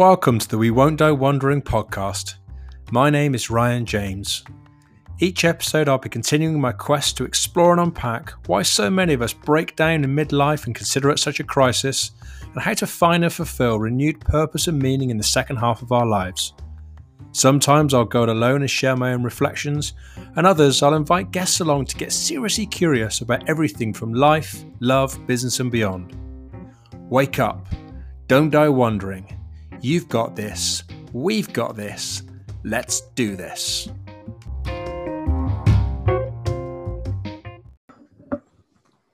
Welcome to the We Won't Die Wondering podcast. My name is Ryan James. Each episode, I'll be continuing my quest to explore and unpack why so many of us break down in midlife and consider it such a crisis, and how to find and fulfill renewed purpose and meaning in the second half of our lives. Sometimes I'll go it alone and share my own reflections, and others I'll invite guests along to get seriously curious about everything from life, love, business, and beyond. Wake up. Don't die wondering. You've got this. We've got this. Let's do this.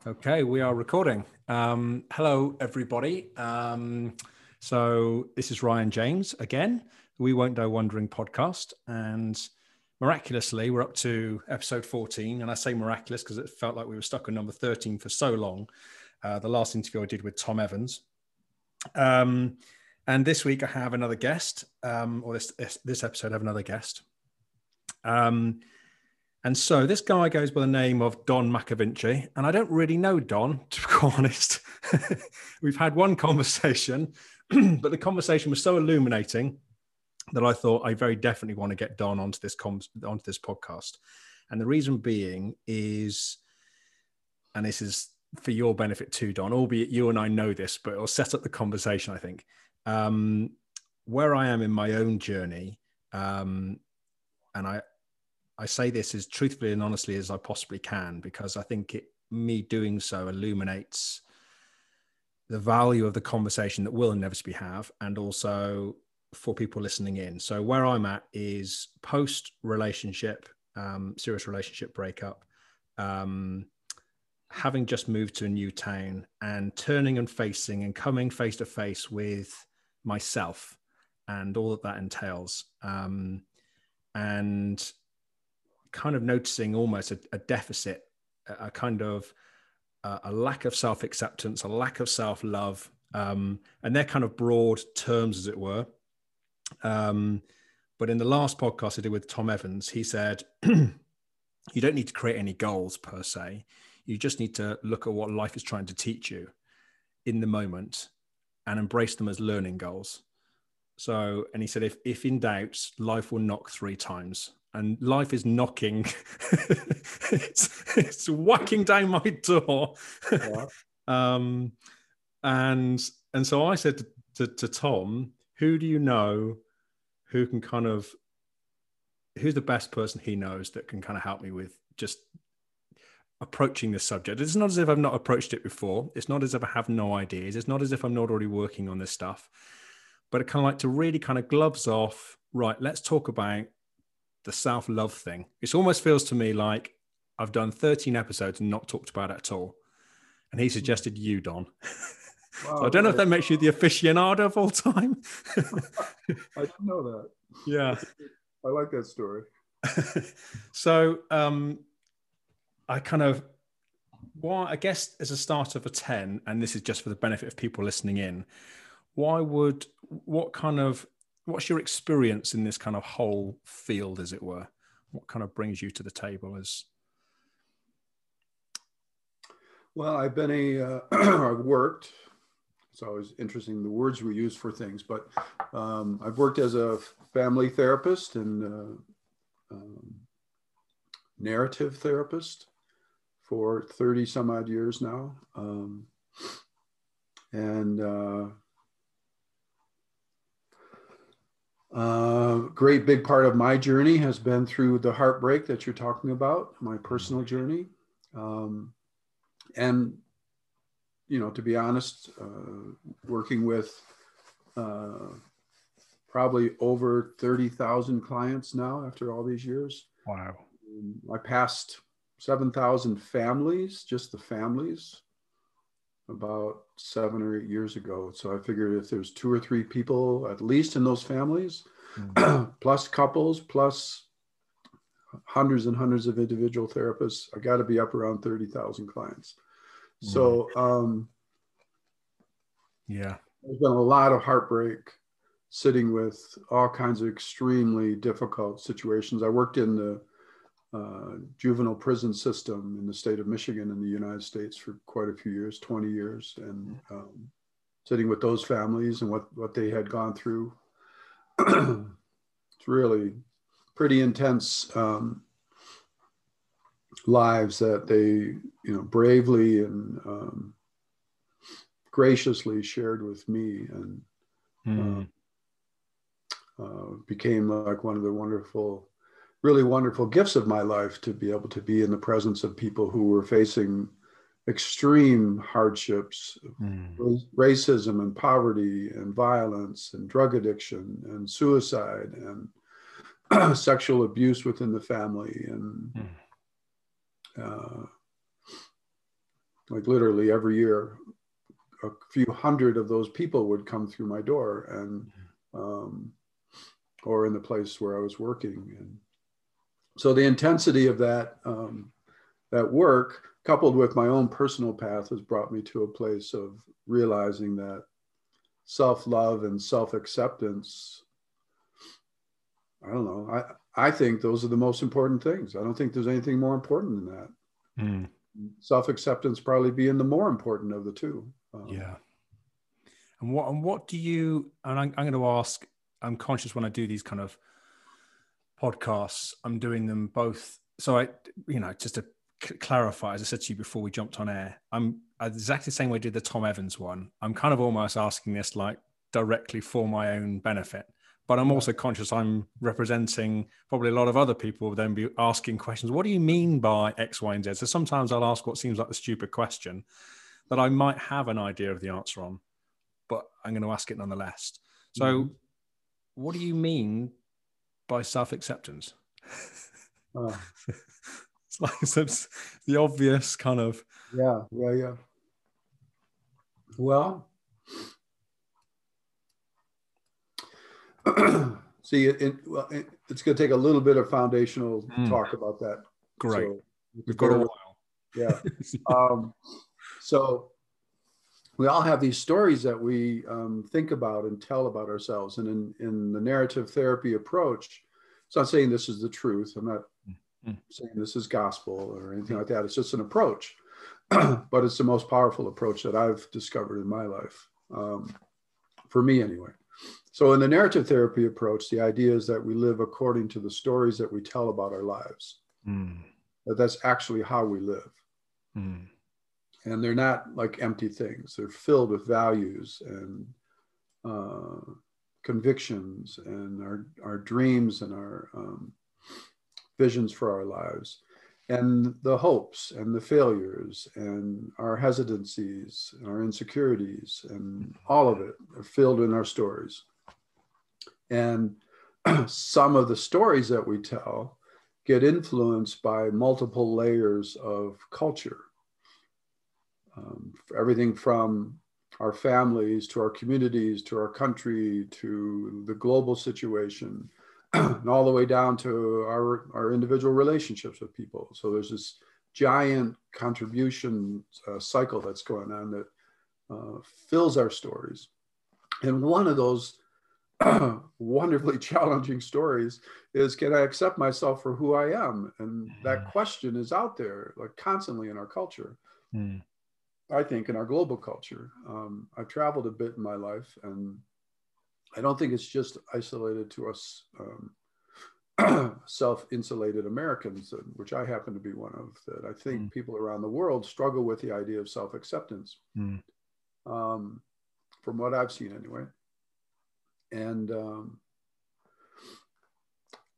Okay, we are recording. Um, hello, everybody. Um, so, this is Ryan James again. We Won't Die Wondering podcast. And miraculously, we're up to episode 14. And I say miraculous because it felt like we were stuck on number 13 for so long. Uh, the last interview I did with Tom Evans. Um, and this week I have another guest, um, or this, this, episode I have another guest. Um, and so this guy goes by the name of Don McAvinci, and I don't really know Don, to be honest. We've had one conversation, but the conversation was so illuminating that I thought I very definitely want to get Don onto this com- onto this podcast. And the reason being is, and this is for your benefit too, Don, albeit you and I know this, but it'll set up the conversation, I think um, where I am in my own journey, um, and I I say this as truthfully and honestly as I possibly can because I think it, me doing so illuminates the value of the conversation that we'll inevitably have, and also for people listening in. So where I'm at is post relationship, um, serious relationship breakup. Um, having just moved to a new town and turning and facing and coming face to face with myself and all that that entails. Um, and kind of noticing almost a, a deficit, a, a, kind of uh, a lack of self acceptance, a lack of self love. Um, and they're kind of broad terms, as it were. Um, but in the last podcast I did with Tom Evans, he said, You don't need to create any goals per se. You just need to look at what life is trying to teach you in the moment and embrace them as learning goals. So, and he said, if, if in doubt, life will knock three times. And life is knocking, it's, it's whacking down my door. Yeah. um, and, and so I said to, to, to Tom, who do you know who can kind of, who's the best person he knows that can kind of help me with just approaching this subject. It's not as if I've not approached it before. It's not as if I have no ideas. It's not as if I'm not already working on this stuff. But it kind of like to really kind of gloves off, right, let's talk about the self love thing. It almost feels to me like I've done 13 episodes and not talked about it at all. And he suggested you, Don. Wow, so I don't know if that makes you the aficionado of all time. I didn't know that. Yeah. I like that story. so, um, I kind of, why, I guess as a start of a 10, and this is just for the benefit of people listening in, why would, what kind of, what's your experience in this kind of whole field, as it were? What kind of brings you to the table as? Well, I've been a, uh, I've worked, it's always interesting the words we use for things, but um, I've worked as a family therapist and uh, um, narrative therapist for 30 some odd years now. Um, and uh, uh, great big part of my journey has been through the heartbreak that you're talking about, my personal journey. Um, and, you know, to be honest, uh, working with uh, probably over 30,000 clients now after all these years. Wow. I passed 7,000 families, just the families, about seven or eight years ago. So I figured if there's two or three people at least in those families, mm-hmm. plus couples, plus hundreds and hundreds of individual therapists, I got to be up around 30,000 clients. Mm-hmm. So, um, yeah, there's been a lot of heartbreak sitting with all kinds of extremely difficult situations. I worked in the uh, juvenile prison system in the state of Michigan in the United States for quite a few years, 20 years. And um, sitting with those families and what, what they had gone through. it's really pretty intense um, lives that they, you know, bravely and um, graciously shared with me and mm. uh, uh, became like one of the wonderful, really wonderful gifts of my life to be able to be in the presence of people who were facing extreme hardships, mm. racism and poverty and violence and drug addiction and suicide and sexual abuse within the family and mm. uh, like literally every year a few hundred of those people would come through my door and um, or in the place where I was working and so the intensity of that um, that work coupled with my own personal path has brought me to a place of realizing that self-love and self-acceptance i don't know i i think those are the most important things. I don't think there's anything more important than that. Mm. self-acceptance probably being the more important of the two. Um, yeah. And what and what do you and I'm, I'm going to ask i'm conscious when i do these kind of podcasts i'm doing them both so i you know just to clarify, as I said to you before we jumped on air, I'm exactly the same way I did the Tom Evans one. I'm kind of almost asking this like directly for my own benefit. But I'm also conscious I'm representing probably a lot of other people then be asking questions. What do you mean by X, Y, and Z? So sometimes I'll ask what seems like the stupid question that I might have an idea of the answer on, but I'm going to ask it nonetheless. So, mm-hmm. what do you mean by self acceptance? Uh. It's like it's the obvious kind of. Yeah, yeah, yeah. Well, see, it, it, well, it, it's going to take a little bit of foundational mm. talk about that. Great. So, We've got a while. Yeah. um, so we all have these stories that we um, think about and tell about ourselves. And in, in the narrative therapy approach, it's not saying this is the truth. I'm not mm. saying this is gospel or anything like that. It's just an approach, but it's the most powerful approach that I've discovered in my life, um, for me anyway. So, in the narrative therapy approach, the idea is that we live according to the stories that we tell about our lives. Mm. That that's actually how we live. Mm. And they're not like empty things, they're filled with values and uh, convictions and our, our dreams and our um, visions for our lives and the hopes and the failures and our hesitancies and our insecurities and all of it are filled in our stories. And some of the stories that we tell get influenced by multiple layers of culture um, everything from our families to our communities to our country to the global situation and all the way down to our, our individual relationships with people. So there's this giant contribution uh, cycle that's going on that uh, fills our stories. And one of those wonderfully challenging stories is can I accept myself for who I am? And that mm. question is out there like constantly in our culture. Mm. I think in our global culture. Um, I've traveled a bit in my life and I don't think it's just isolated to us um, self-insulated Americans, uh, which I happen to be one of. That I think mm. people around the world struggle with the idea of self-acceptance, mm. um, from what I've seen anyway. And um,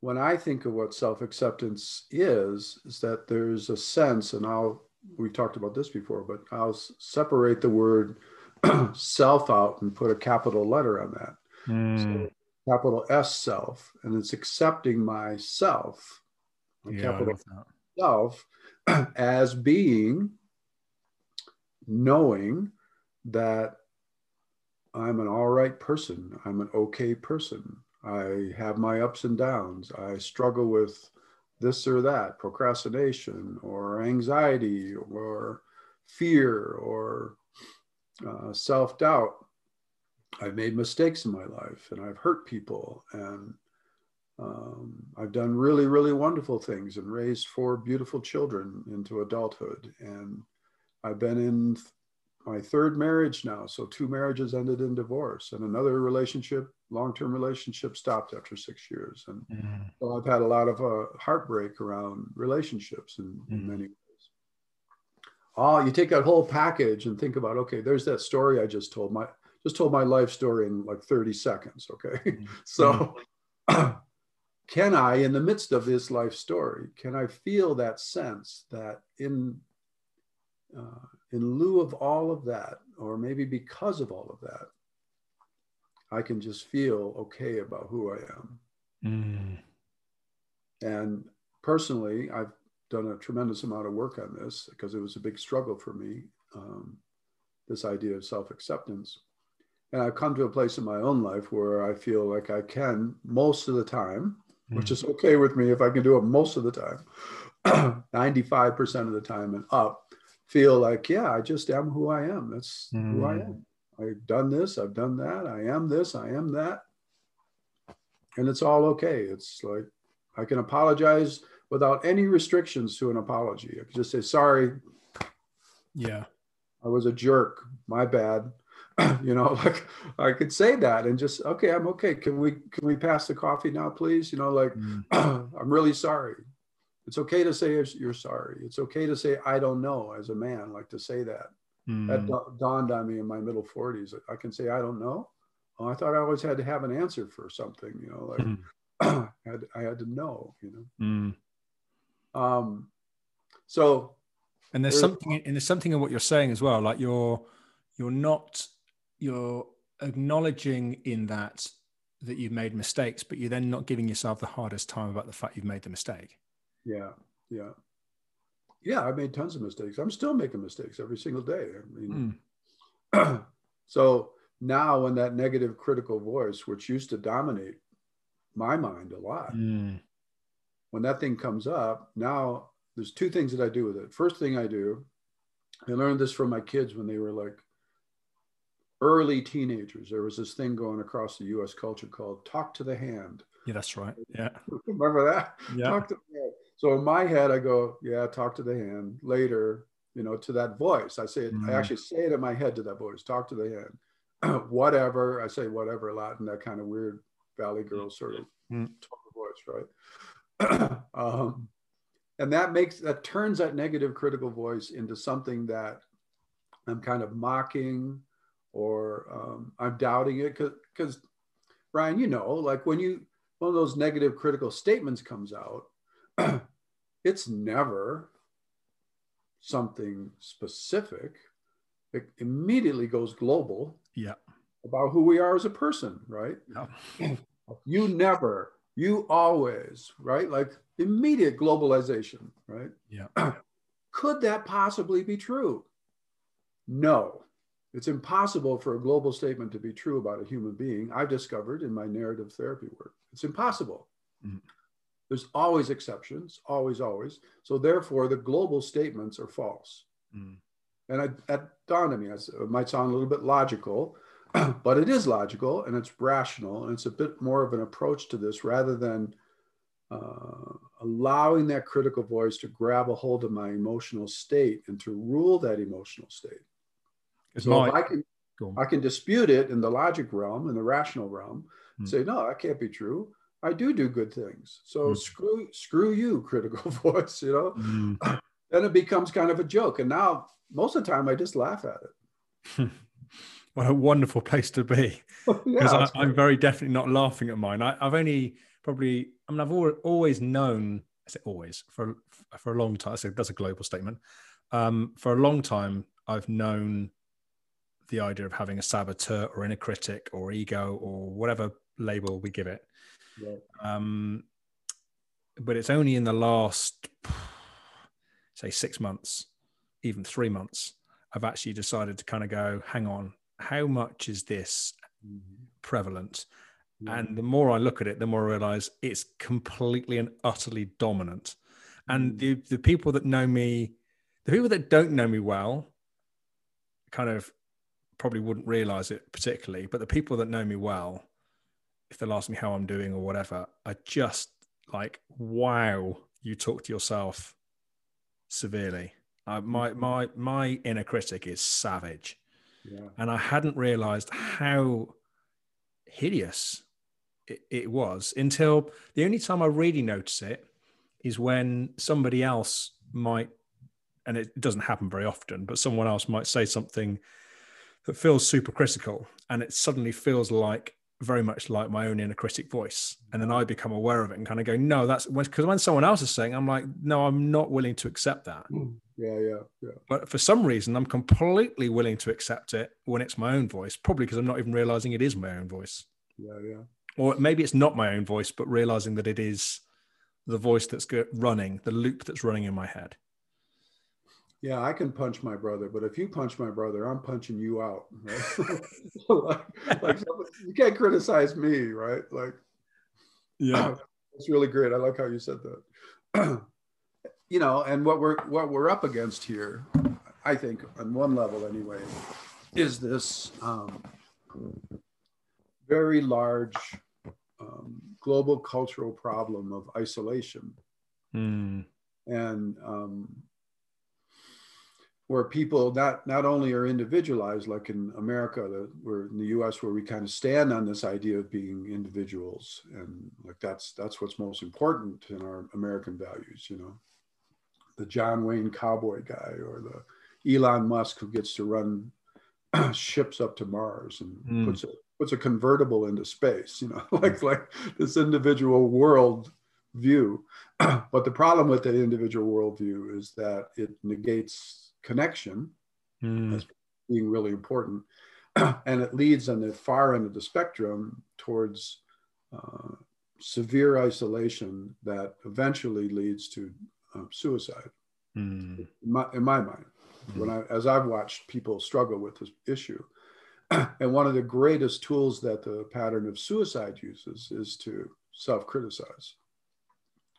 when I think of what self-acceptance is, is that there's a sense, and I'll we've talked about this before, but I'll separate the word self out and put a capital letter on that. Mm. So capital S self, and it's accepting myself, yeah, capital self, as being knowing that I'm an all right person. I'm an okay person. I have my ups and downs. I struggle with this or that, procrastination or anxiety or fear or uh, self doubt. I've made mistakes in my life and I've hurt people and um, I've done really, really wonderful things and raised four beautiful children into adulthood. And I've been in my third marriage now. So two marriages ended in divorce, and another relationship, long-term relationship, stopped after six years. And mm. so I've had a lot of uh, heartbreak around relationships in, mm. in many ways. Oh, you take that whole package and think about, okay, there's that story I just told. My just told my life story in like 30 seconds. Okay, mm. so. can I, in the midst of this life story, can I feel that sense that in uh, in lieu of all of that, or maybe because of all of that, I can just feel okay about who I am. Mm. And personally, I've done a tremendous amount of work on this because it was a big struggle for me, um, this idea of self acceptance. And I've come to a place in my own life where I feel like I can, most of the time, mm. which is okay with me if I can do it most of the time, 95% of the time and up, feel like, yeah, I just am who I am. That's mm. who I mm. am. I've done this, I've done that, I am this, I am that. And it's all okay. It's like I can apologize without any restrictions to an apology. I can just say, sorry. Yeah. I was a jerk. My bad. you know, like I could say that and just, okay, I'm okay. Can we can we pass the coffee now, please? You know, like mm. I'm really sorry. It's okay to say you're sorry. It's okay to say I don't know as a man, like to say that. Mm. That hmm. dawned on me in my middle 40s. I can say I don't know. Oh, I thought I always had to have an answer for something, you know, like mm. I, had, I had to know, you know. Mm. Um, so, and there's, there's something, and there's something in what you're saying as well. Like you're, you're not, you're acknowledging in that that you've made mistakes, but you're then not giving yourself the hardest time about the fact you've made the mistake. Yeah, yeah, yeah. I made tons of mistakes. I'm still making mistakes every single day. I mean, mm. so now when that negative critical voice, which used to dominate my mind a lot, mm. when that thing comes up, now there's two things that I do with it. First thing I do, I learned this from my kids when they were like early teenagers. There was this thing going across the US culture called talk to the hand. Yeah, that's right. Yeah. Remember that? Yeah. Talk to the hand. So in my head, I go, yeah, talk to the hand later, you know, to that voice. I say it, mm-hmm. I actually say it in my head to that voice, talk to the hand. whatever. I say whatever a lot in that kind of weird Valley Girl sort of mm-hmm. voice, right? um, and that makes that turns that negative critical voice into something that I'm kind of mocking or um, I'm doubting it because Ryan, you know, like when you one of those negative critical statements comes out, it's never something specific. It immediately goes global. Yeah. About who we are as a person, right? Yeah. you never, you always, right? Like immediate globalization, right? Yeah. Could that possibly be true? No. It's impossible for a global statement to be true about a human being. I've discovered in my narrative therapy work. It's impossible. Mm-hmm. There's always exceptions, always, always. So therefore, the global statements are false. Mm. And I, that dawned on me. It might sound a little bit logical, but it is logical and it's rational. And it's a bit more of an approach to this rather than uh, allowing that critical voice to grab a hold of my emotional state and to rule that emotional state. So my, if I can, I can dispute it in the logic realm, in the rational realm, mm. say, no, that can't be true. I do do good things. So mm. screw screw you, critical voice. You know, mm. then it becomes kind of a joke. And now most of the time, I just laugh at it. what a wonderful place to be, because yeah, I'm very definitely not laughing at mine. I, have only probably, I mean, I've always known. I say always for for a long time. So that's a global statement. Um, for a long time, I've known the idea of having a saboteur or inner critic or ego or whatever label we give it um, but it's only in the last, say, six months, even three months, I've actually decided to kind of go, hang on, how much is this mm-hmm. prevalent? And the more I look at it, the more I realize it's completely and utterly dominant. And mm. the, the people that know me, the people that don't know me well, kind of probably wouldn't realize it particularly, but the people that know me well if they'll ask me how I'm doing or whatever, I just like, wow, you talk to yourself severely. Uh, my my my inner critic is savage, Yeah. and I hadn't realised how hideous it, it was until the only time I really notice it is when somebody else might, and it doesn't happen very often, but someone else might say something that feels super critical, and it suddenly feels like very much like my own inner critic voice, and then I mm-hmm. become aware of it and kind of go, no, that's because when someone else is saying, I'm like, no, I'm not willing to accept that. Mm. Yeah, yeah, yeah. But for some reason, I'm completely willing to accept it when it's my own voice, probably because I'm not even realizing it is my own voice. Yeah, yeah. Or maybe it's not my own voice, but realizing that it is the voice that's running, the loop that's running in my head. Yeah, I can punch my brother, but if you punch my brother, I'm punching you out. Right? like, like you can't criticize me, right? Like, yeah, it's really great. I like how you said that. you know, and what we're what we're up against here, I think, on one level anyway, is this um, very large um, global cultural problem of isolation Mm. and um, where people not not only are individualized like in america that we're in the us where we kind of stand on this idea of being individuals and like that's that's what's most important in our american values you know? The john wayne cowboy guy or the elon musk who gets to run ships up to mars and Mm. puts a puts a convertible into space you know? Like like this individual world view. But the problem with the individual worldview is that it negates connection Mm. That's- being really important and it leads on the far end of the spectrum towards uh, severe isolation that eventually leads to uh, suicide Mm. in my, in my mind when I, as i've watched people struggle with this issue and one of the greatest tools that the pattern of suicide uses is to self-criticize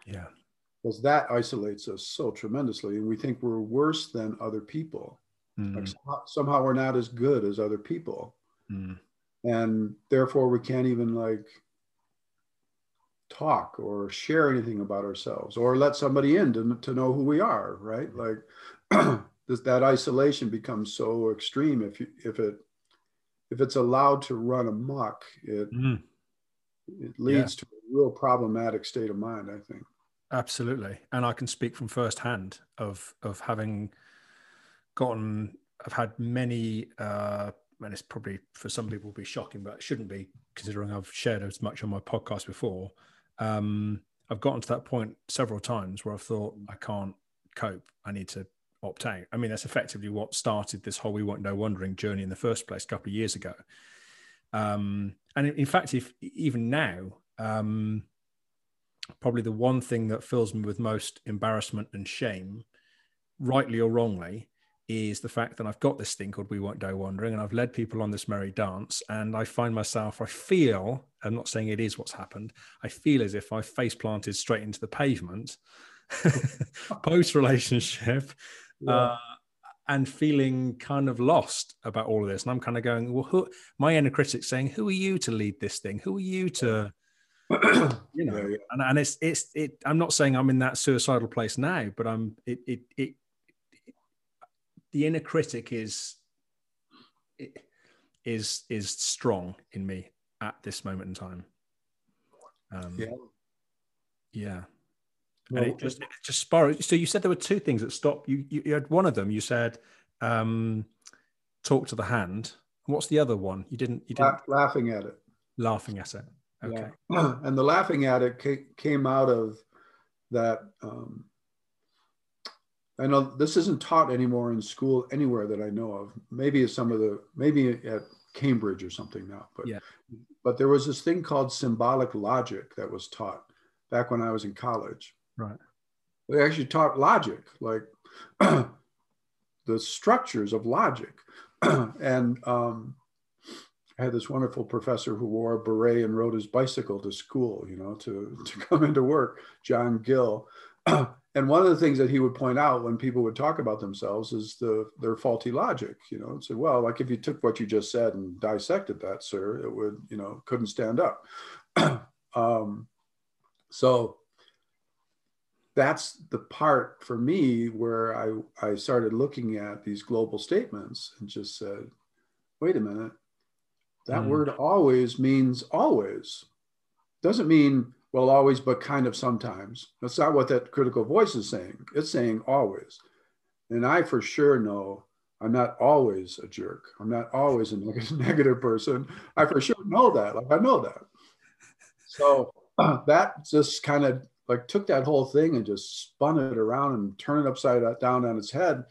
Yeah. Because that isolates us so tremendously and we think we're worse than other people Mm. like somehow, somehow we're not as good as other people Mm. and therefore we can't even like talk or share anything about ourselves or let somebody in to, to know who we are right like this, that isolation becomes so extreme if you if it if it's allowed to run amok it Mm. it leads to a real problematic state of mind i think Absolutely, and I can speak from firsthand of of having gotten. I've had many, uh, and it's probably for some people will be shocking, but it shouldn't be considering I've shared as much on my podcast before. Um, I've gotten to that point several times where I've thought I can't cope. I need to opt out. I mean, that's effectively what started this whole "We Won't Know" wondering journey in the first place a couple of years ago. Um, and in fact, if even now, um, probably the one thing that fills me with most embarrassment and shame, rightly or wrongly, is the fact that I've got this thing called We Won't Die Wondering and I've led people on this merry dance. And I find myself, I feel, I'm not saying it is what's happened, I feel as if I face planted straight into the pavement post relationship. Uh, and feeling kind of lost about all of this. And I'm kind of going, well, who, my inner critic saying, who are you to lead this thing? Who are you to, you know, Yeah, yeah. and, and it's it's it i'm not saying i'm in that suicidal place now but i'm it it, it, the inner critic is is is strong in me at this moment in time um Yeah. yeah Well, and it just it just spiraled. so you said there were two things that stopped you, you you had one of them you said um talk to the hand what's the other one you didn't you didn't la- laughing at it laughing at it okay Yeah. and the laughing at it came out of that. Um, I know this isn't taught anymore in school anywhere that I know of. Maybe some of the, maybe at Cambridge or something now. But Yeah. but there was this thing called symbolic logic that was taught back when I was in college. right They actually taught logic, like the structures of logic. and um, I had this wonderful professor who wore a beret and rode his bicycle to school, you know, to, to come into work, John Gill. and one of the things that he would point out when people would talk about themselves is the their faulty logic, you know, and say, well, like if you took what you just said and dissected that, sir, it would, you know, couldn't stand up. um, so that's the part for me where I, I started looking at these global statements and just said, wait a minute, that mm. word always means always. Doesn't mean, well, always, but kind of sometimes. That's not what that critical voice is saying. It's saying always. And I for sure know I'm not always a jerk. I'm not always a negative person. I for sure know that. Like I know that. So uh, that just kind of like took that whole thing and just spun it around and turned it upside down on its head.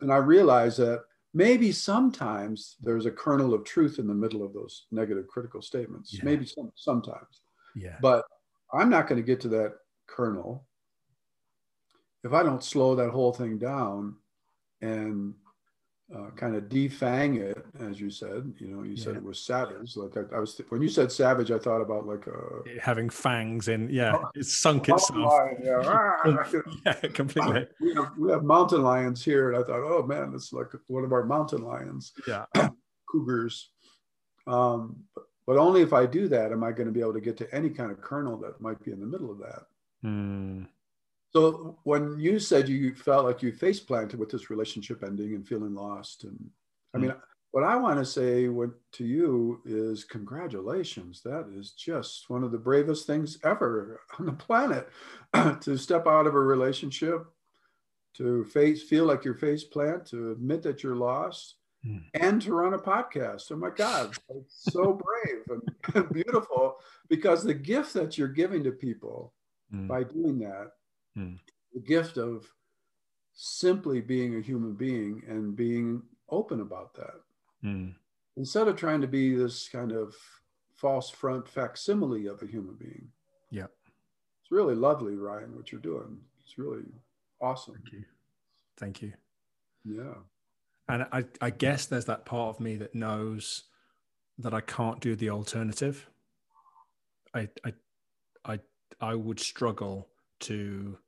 And I realized that maybe sometimes there's a kernel of truth in the middle of those negative critical statements. Yeah. Maybe some, sometimes. Yeah. But I'm not going to get to that kernel if I don't slow that whole thing down and uh, kind of defang it, as you said. You know, you yeah. said it was savage. Like I, I, was when you said savage, I thought about like a, having fangs in. yeah, oh, it's sunk itself. Lion, yeah. yeah, completely. We have, we have mountain lions here, and I thought, oh man, it's like one of our mountain lions. Yeah, cougars. Um, but, but, only if I do that am I going to be able to get to any kind of kernel that might be in the middle of that. Mm. So when you said you felt like you face planted with this relationship ending and feeling lost, and I mean, mm. what I want to say what, to you is congratulations. That is just one of the bravest things ever on the planet to step out of a relationship, to face feel like you're face plant, to admit that you're lost, mm. and to run a podcast. Oh my God, it's so brave and, and, beautiful because the gift that you're giving to people mm. by doing that mm. the gift of simply being a human being and being open about that. Mm. Instead of trying to be this kind of false front facsimile of a human being. Yeah. It's really lovely, Ryan, what you're doing. It's really awesome. Thank you. Thank you. Yeah. And I, I guess there's that part of me that knows that I can't do the alternative. I, I, I, I would struggle to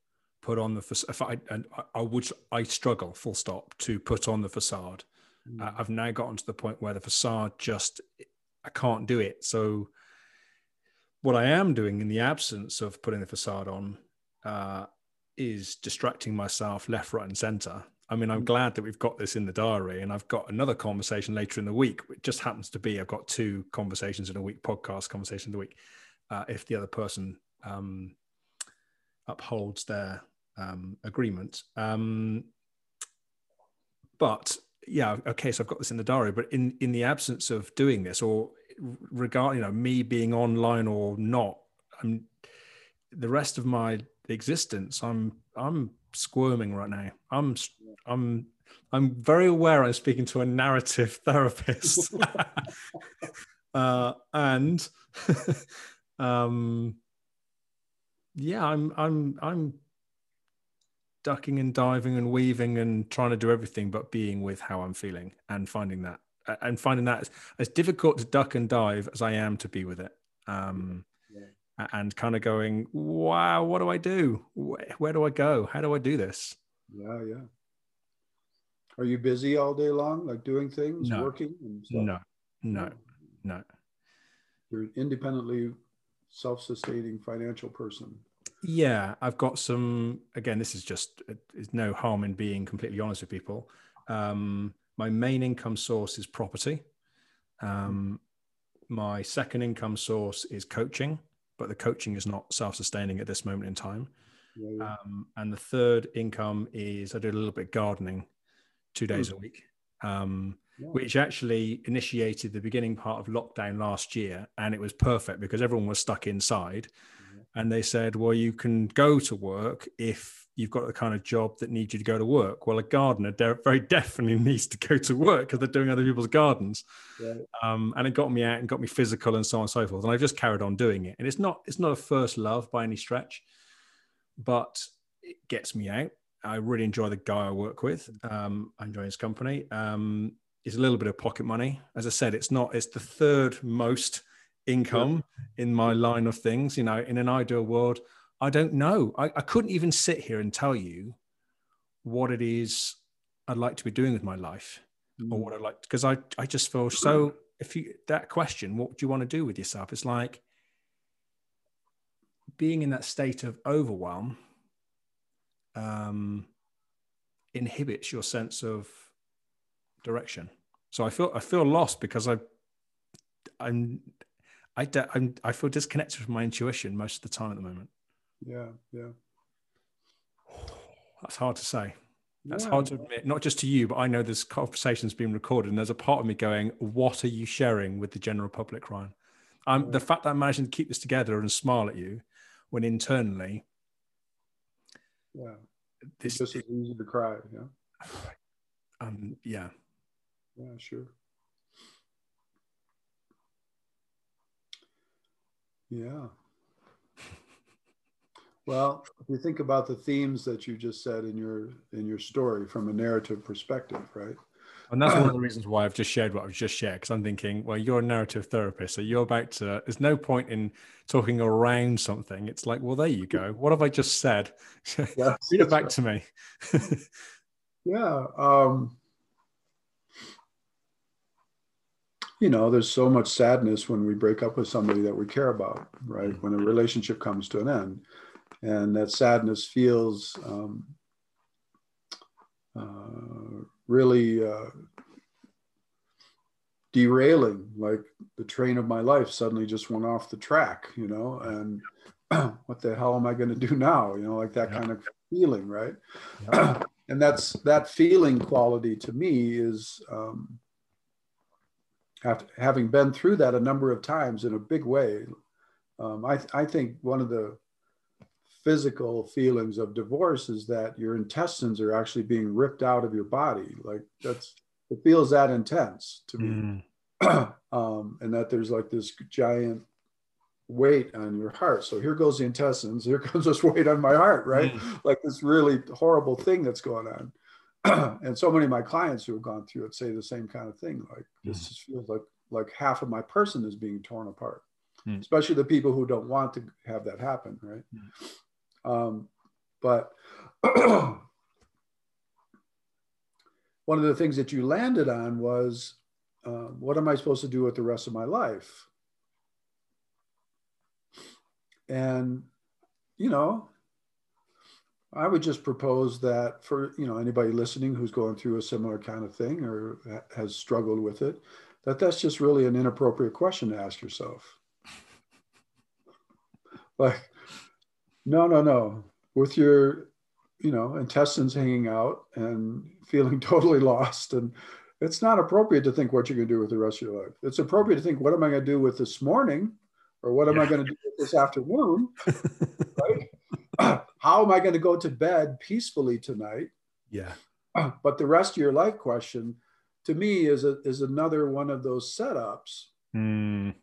put on the if I and I would I struggle full stop to put on the facade. Mm. Uh, I've now gotten to the point where the facade just I can't do it. So what I am doing in the absence of putting the facade on uh, is distracting myself left, right, and center. I mean, I'm mm. glad that we've got this in the diary, and I've got another conversation later in the week. It just happens to be I've got two conversations in a week, podcast conversation in the week. Uh, if the other person um, upholds their um, agreement. Um, but yeah, okay, so I've got this in the diary. But in in the absence of doing this, or regard, you know, me being online or not, I'm the rest of my existence. I'm I'm squirming right now. I'm I'm I'm very aware I'm speaking to a narrative therapist, uh, and um, yeah, I'm I'm I'm ducking and diving and weaving and trying to do everything but being with how I'm feeling and finding that and finding that as, as difficult to duck and dive as I am to be with it. Um, yeah. and kind of going, wow, what do I do? Where, where, do I go? How do I do this? Yeah, yeah. Are you busy all day long, like doing things, no. working? No, no, no. You're an independently self-sustaining financial person. Yeah, I've got some. Again, this is just there's no harm in being completely honest with people. Um, my main income source is property. Um, my second income source is coaching, but the coaching is not self-sustaining at this moment in time. Yeah, yeah. Um, and the third income is I do a little bit gardening, two days mm. a week, um, yeah. which actually initiated the beginning part of lockdown last year, and it was perfect because everyone was stuck inside and they said, well, you can go to work if you've got the kind of job that needs you to go to work. Well, a gardener very definitely needs to go to work because they're doing other people's gardens. Right. Um, and it got me out and got me physical and so on and so forth. And I've just carried on doing it. And it's not it's not a first love by any stretch, but it gets me out. I really enjoy the guy I work with. Um, I enjoy his company. Um, it's a little bit of pocket money. As I said, it's not. It's the third most income yeah. in my line of things. You know, in an ideal world, I don't know. I, I couldn't even sit here and tell you what it is I'd like to be doing with my life mm. or what I'd like because I, I just feel so if you that question, what do you want to do with yourself? It's like being in that state of overwhelm um, inhibits your sense of direction. So I feel I feel lost because I I'm I I'm, I feel disconnected from my intuition most of the time at the moment. Yeah, yeah. That's hard to say. That's Yeah. hard to admit, not just to you, but I know this conversation's being recorded, and there's a part of me going, "What are you sharing with the general public, Ryan?" Um, the fact that I'm managing to keep this together and smile at you, when internally, Yeah. this, It's just as easy to cry. Yeah. um, yeah, Yeah, sure. Yeah. Well, if you think about the themes that you just said in your in your story from a narrative perspective, right? and that's one of the reasons why I've just shared what I've just shared because I'm thinking, well, you're a narrative therapist, so you're about to. There's no point in talking around something. It's like, well, there you go. What have I just said? Yes, Read it back right. to me. Yeah. Um, you know, there's so much sadness when we break up with somebody that we care about, right? When a relationship comes to an end. And that sadness feels um, uh, really uh, derailing, like the train of my life suddenly just went off the track, you know, and what the hell am I going to do now? You know, like that Yeah. kind of feeling, right? Yeah. and that's that feeling quality to me is um, after having been through that a number of times in a big way um, I, I think one of the physical feelings of divorce is that your intestines are actually being ripped out of your body. Like that's it feels that intense to me. Mm, um, and that there's like this giant weight on your heart. So here goes the intestines. Here comes this weight on my heart right? Mm, like this really horrible thing that's going on. and so many of my clients who have gone through it say the same kind of thing. Like this just feels like like half of my person is being torn apart. Mm. Especially the people who don't want to have that happen, right? Um, but one of the things that you landed on was, uh, what am I supposed to do with the rest of my life? And you know, I would just propose that for you know anybody listening who's going through a similar kind of thing or has struggled with it, that that's just really an inappropriate question to ask yourself. Like, no, no, no. With your, you know, intestines hanging out and feeling totally lost, and it's not appropriate to think what you're going to do with the rest of your life. It's appropriate to think, what am I going to do with this morning, or what am I going to do with this afternoon? right? How am I going to go to bed peacefully tonight? yeah. But the rest of your life question, to me, is a, is another one of those setups Mm,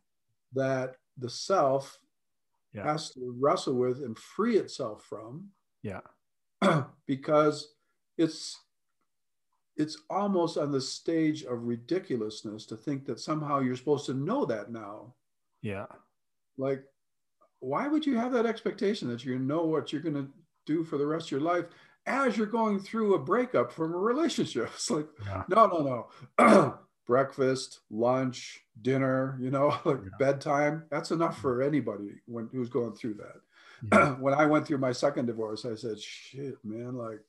that the self Yeah. has to wrestle with and free itself from, yeah. because it's it's almost on the stage of ridiculousness to think that somehow you're supposed to know that now. Yeah. like why would you have that expectation that you know what you're going to do for the rest of your life as you're going through a breakup from a relationship? It's like Yeah. no no no. Breakfast lunch dinner you know like Yeah. bedtime. That's enough for anybody when who's going through that. Yeah. when i went through my second divorce i said shit man like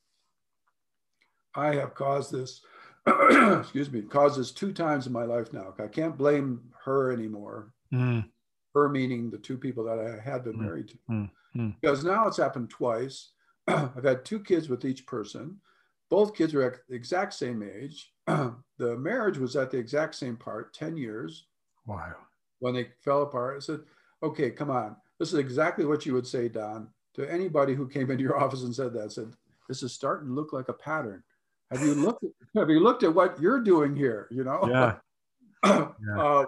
i have caused this excuse me caused this two times in my life now. I can't blame her anymore. Mm, her meaning the two people that I had been Mm, married to. mm, mm. Because now it's happened twice. I've had two kids with each person. Both kids are at the exact same age. the marriage was at the exact same part, 10 years. wow. When they fell apart, I said, okay, come on. This is exactly what you would say, Don, to anybody who came into your office and said that. said, this is starting to look like a pattern. Have you looked at, have you looked at what you're doing here? You know? Yeah. Yeah. uh,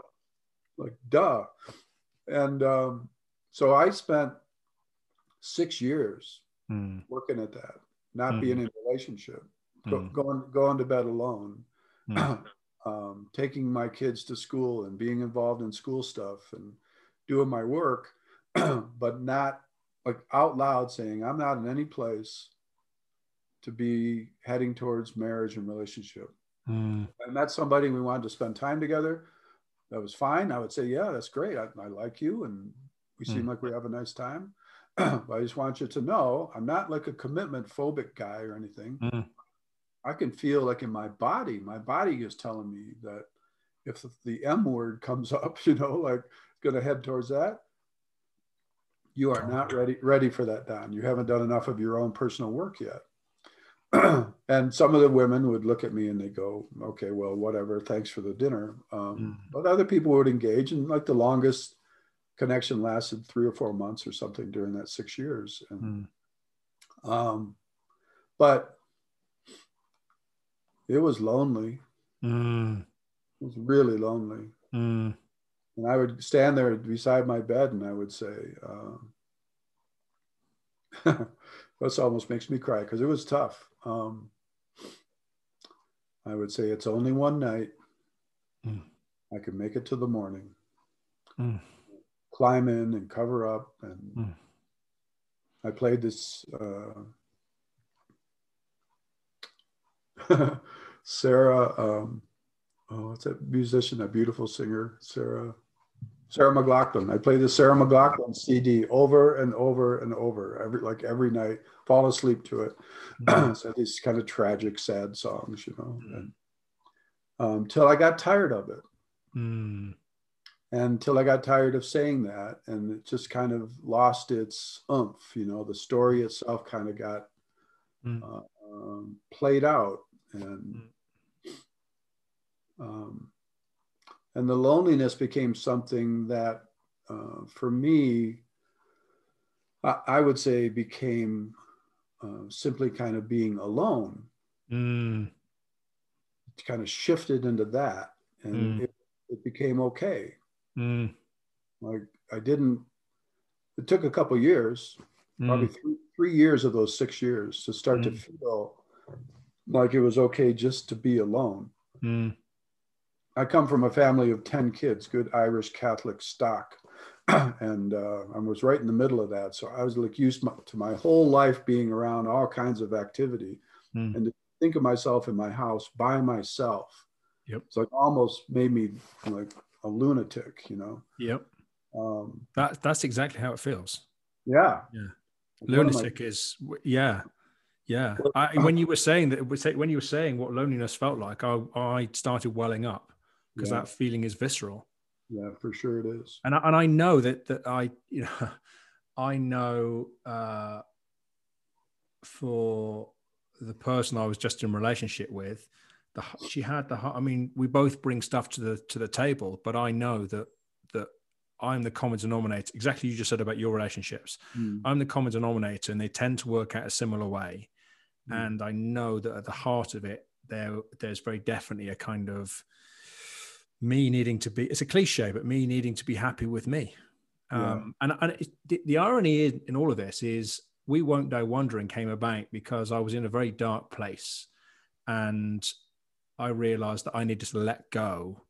like duh and um, so i spent six years Mm, working at that not Mhm. being in a relationship go, mm, going going to bed alone mm. um, taking my kids to school and being involved in school stuff and doing my work but not like out loud saying i'm not in any place to be heading towards marriage and relationship Mm, I met somebody we wanted to spend time together. That was fine. I would say, yeah, that's great. I, I like you and we seem Mm. like we have a nice time. but I just want you to know I'm not like a commitment phobic guy or anything. Mm. I can feel like in my body, my body is telling me that if the M word comes up, you know, like going to head towards that, you are not ready ready for that, Don. You haven't done enough of your own personal work yet. and some of the women would look at me and they go, "Okay, well, whatever. Thanks for the dinner." Um, mm. But other people would engage, and like the longest connection lasted three or four months or something during that six years. And, mm. um, but it was lonely. Mm. It was really lonely. Mm. And I would stand there beside my bed and I would say, uh, this almost makes me cry because it was tough. Um, I would say, it's only one night. Mm. I can make it to the morning. Mm. Climb in and cover up. And Mm. I played this. Uh, Sarah, um, oh, what's that musician, that beautiful singer, Sarah, Sarah McLachlan. I played the Sarah McLachlan CD over and over and over, every like every night. Fall asleep to it. Mm. so these kind of tragic, sad songs, you know, and, um, till I got tired of it. Mm. And till I got tired of saying that, and it just kind of lost its oomph. You know, the story itself kind of got Mm. uh, um, played out, and Mm. um, and the loneliness became something that, uh, for me, I, I, would say became uh, simply kind of being alone. Mm. It kind of shifted into that, and Mm. it, it became okay. Mm. Like I didn't. It took a couple years, probably Mm. three, three years of those six years, to start to Mm. feel like it was okay just to be alone. I come from a family of 10 kids, good Irish Catholic stock. and uh, I was right in the middle of that. So I was like used my, to my whole life being around all kinds of activity Mm. and to think of myself in my house by myself. Yep. It's like almost made me like a lunatic, you know? Yep. Um, That that's exactly how it feels. yeah. Yeah. Of my- Lunatic is yeah. Yeah. I, when you were saying that when you were saying what loneliness felt like, I I started welling up because yeah, that feeling is visceral. yeah, for sure it is. and I, and I know that that I you know I know uh, for the person I was just in relationship with, the she had the I mean we both bring stuff to the to the table, but I know that that I'm the common denominator. Exactly you just said about your relationships. Mm. I'm the common denominator, and they tend to work out a similar way. Mm. And I know that at the heart of it, there there's very definitely a kind of me needing to be it's a cliche but me needing to be happy with me. Yeah. um, and, and it, the, the irony in, in all of this is we won't die wondering came about because i was in a very dark place and i realized that i needed to let go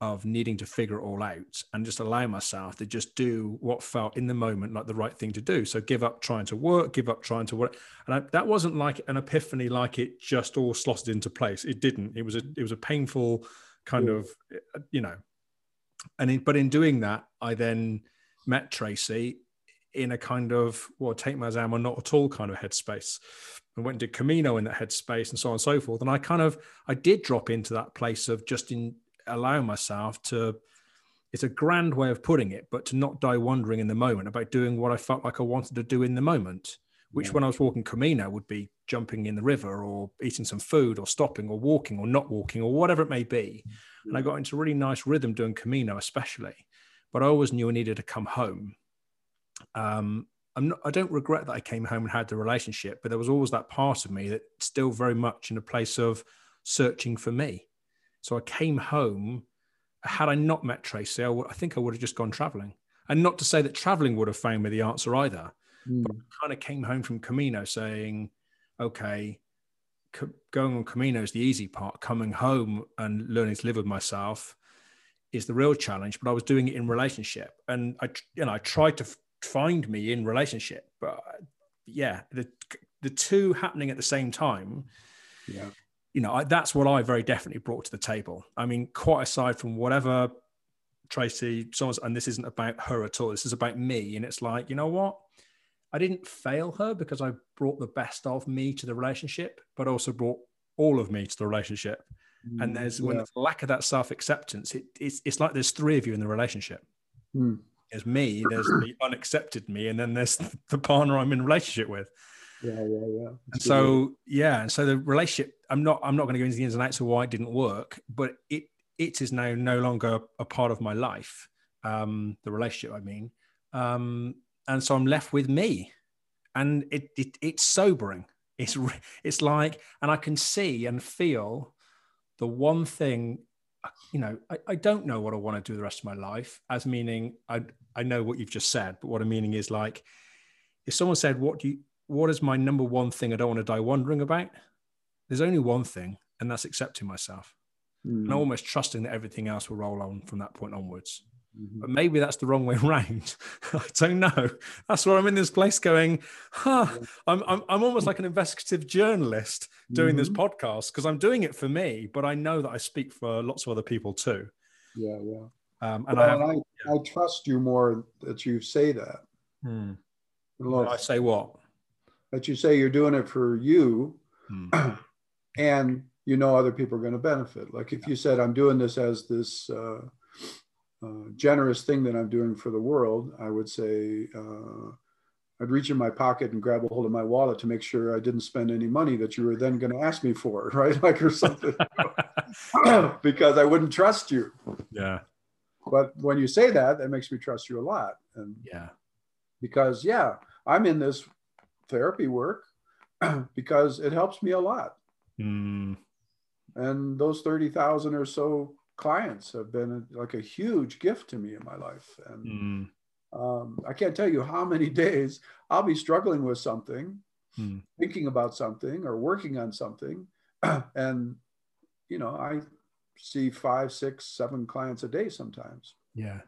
of needing to figure it all out and just allow myself to just do what felt in the moment like the right thing to do. So give up trying to work give up trying to work. And I, that wasn't like an epiphany like it just all slotted into place. It didn't. It was a it was a painful kind of you know and in, but in doing that i then met tracy in a kind of well take my exam or not at all kind of headspace. And went and did camino in that headspace and so on and so forth. And i kind of i did drop into that place of just in allowing myself to it's a grand way of putting it but to not die wondering in the moment about doing what i felt like i wanted to do in the moment which Yeah. when i was walking camino would be jumping in the river or eating some food or stopping or walking or not walking or whatever it may be and i got into a really nice rhythm doing camino especially but i always knew i needed to come home um, I'm not, I don't regret that I came home and had the relationship, but there was always that part of me that still very much in a place of searching for me. So I came home. Had I not met Tracy, I, think I would have just gone traveling. And not to say that traveling would have found me the answer either. Mm. But I kind of came home from Camino saying, okay, co- going on Camino is the easy part. Coming home and learning to live with myself is the real challenge. But I was doing it in relationship, and I, you know, I tried to f- find me in relationship, but yeah, the the two happening at the same time Yeah. you know, I, that's what I very definitely brought to the table. I mean, quite aside from whatever Tracy, someone's, and this isn't about her at all. This is about me. And it's like, you know what? I didn't fail her because I brought the best of me to the relationship, but also brought all of me to the relationship. Mm, and there's when there's lack of that self acceptance, it, it's it's like there's three of you in the relationship. Mm. There's me, there's the unaccepted me, and then there's the partner I'm in relationship with. Yeah, yeah, yeah. and so yeah, and so the relationship. I'm not. I'm not going to go into the ins and outs of why it didn't work, but it it is now no longer a part of my life. Um, the relationship, I mean, um, and so I'm left with me, and it, it it's sobering. It's it's like, and I can see and feel the one thing you know, I, I don't know what I want to do the rest of my life, as meaning I I know what you've just said, but what I'm meaning is like if someone said, What do you what is my number one thing I don't want to die wondering about? There's only one thing, and that's accepting myself. Mm. And almost trusting that everything else will roll on from that point onwards. Mm-hmm. But maybe that's the wrong way around. I don't know. That's where I'm in this place going, huh, I'm, I'm, I'm almost like an investigative journalist doing mm-hmm. this podcast because I'm doing it for me, but I know that I speak for lots of other people too. Yeah, yeah. Um, and well, I, have, I, yeah. I, trust you more that you say that. Hmm. I say what? That you say you're doing it for you hmm. and you know other people are going to benefit. Like if you said, I'm doing this as this uh, uh, generous thing that I'm doing for the world, I would say uh, I'd reach in my pocket and grab a hold of my wallet to make sure I didn't spend any money that you were then going to ask me for, right? Like or something, because I wouldn't trust you. Yeah. But when you say that, that makes me trust you a lot. And yeah, because yeah, I'm in this therapy work because it helps me a lot. Mm. And those 30,000 or so clients have been like a huge gift to me in my life. And mm. um, I can't tell you how many days I'll be struggling with something, mm. thinking about something, or working on something. and, you know, I see five, six, seven clients a day sometimes. Yeah.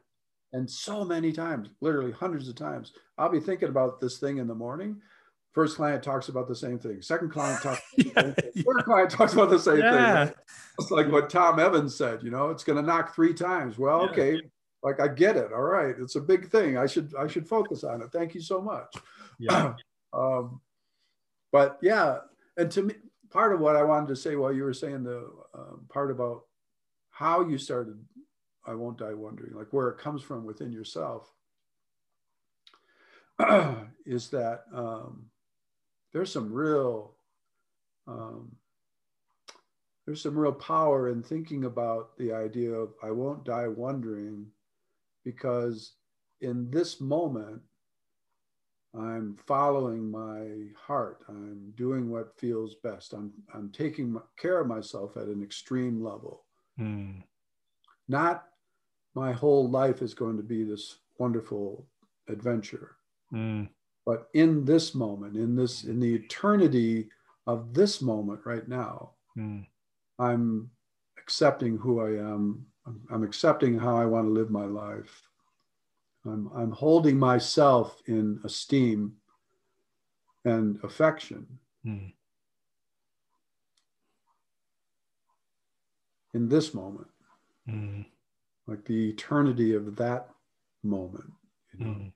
And so many times, literally hundreds of times, I'll be thinking about this thing in the morning First client talks about the same thing. Second client talks. yeah, yeah. Third client talks about the same yeah. thing. It's like what Tom Evans said. You know, it's going to knock three times. Well, yeah. okay, like I get it. All right, it's a big thing. I should I should focus on it. Thank you so much. Yeah. um, but yeah, and to me, part of what I wanted to say while you were saying the uh, part about how you started, I won't die wondering, like where it comes from within yourself, is that. Um, there's some real um, there's some real power in thinking about the idea of I won't die wondering because in this moment I'm following my heart. I'm doing what feels best. I'm, I'm taking care of myself at an extreme level. Mm. Not my whole life is going to be this wonderful adventure. Mm. But in this moment, in this, in the eternity of this moment right now, mm. I'm accepting who I am. I'm, I'm accepting how I want to live my life. I'm, I'm holding myself in esteem and affection. Mm. In this moment, mm. like the eternity of that moment. You know? mm.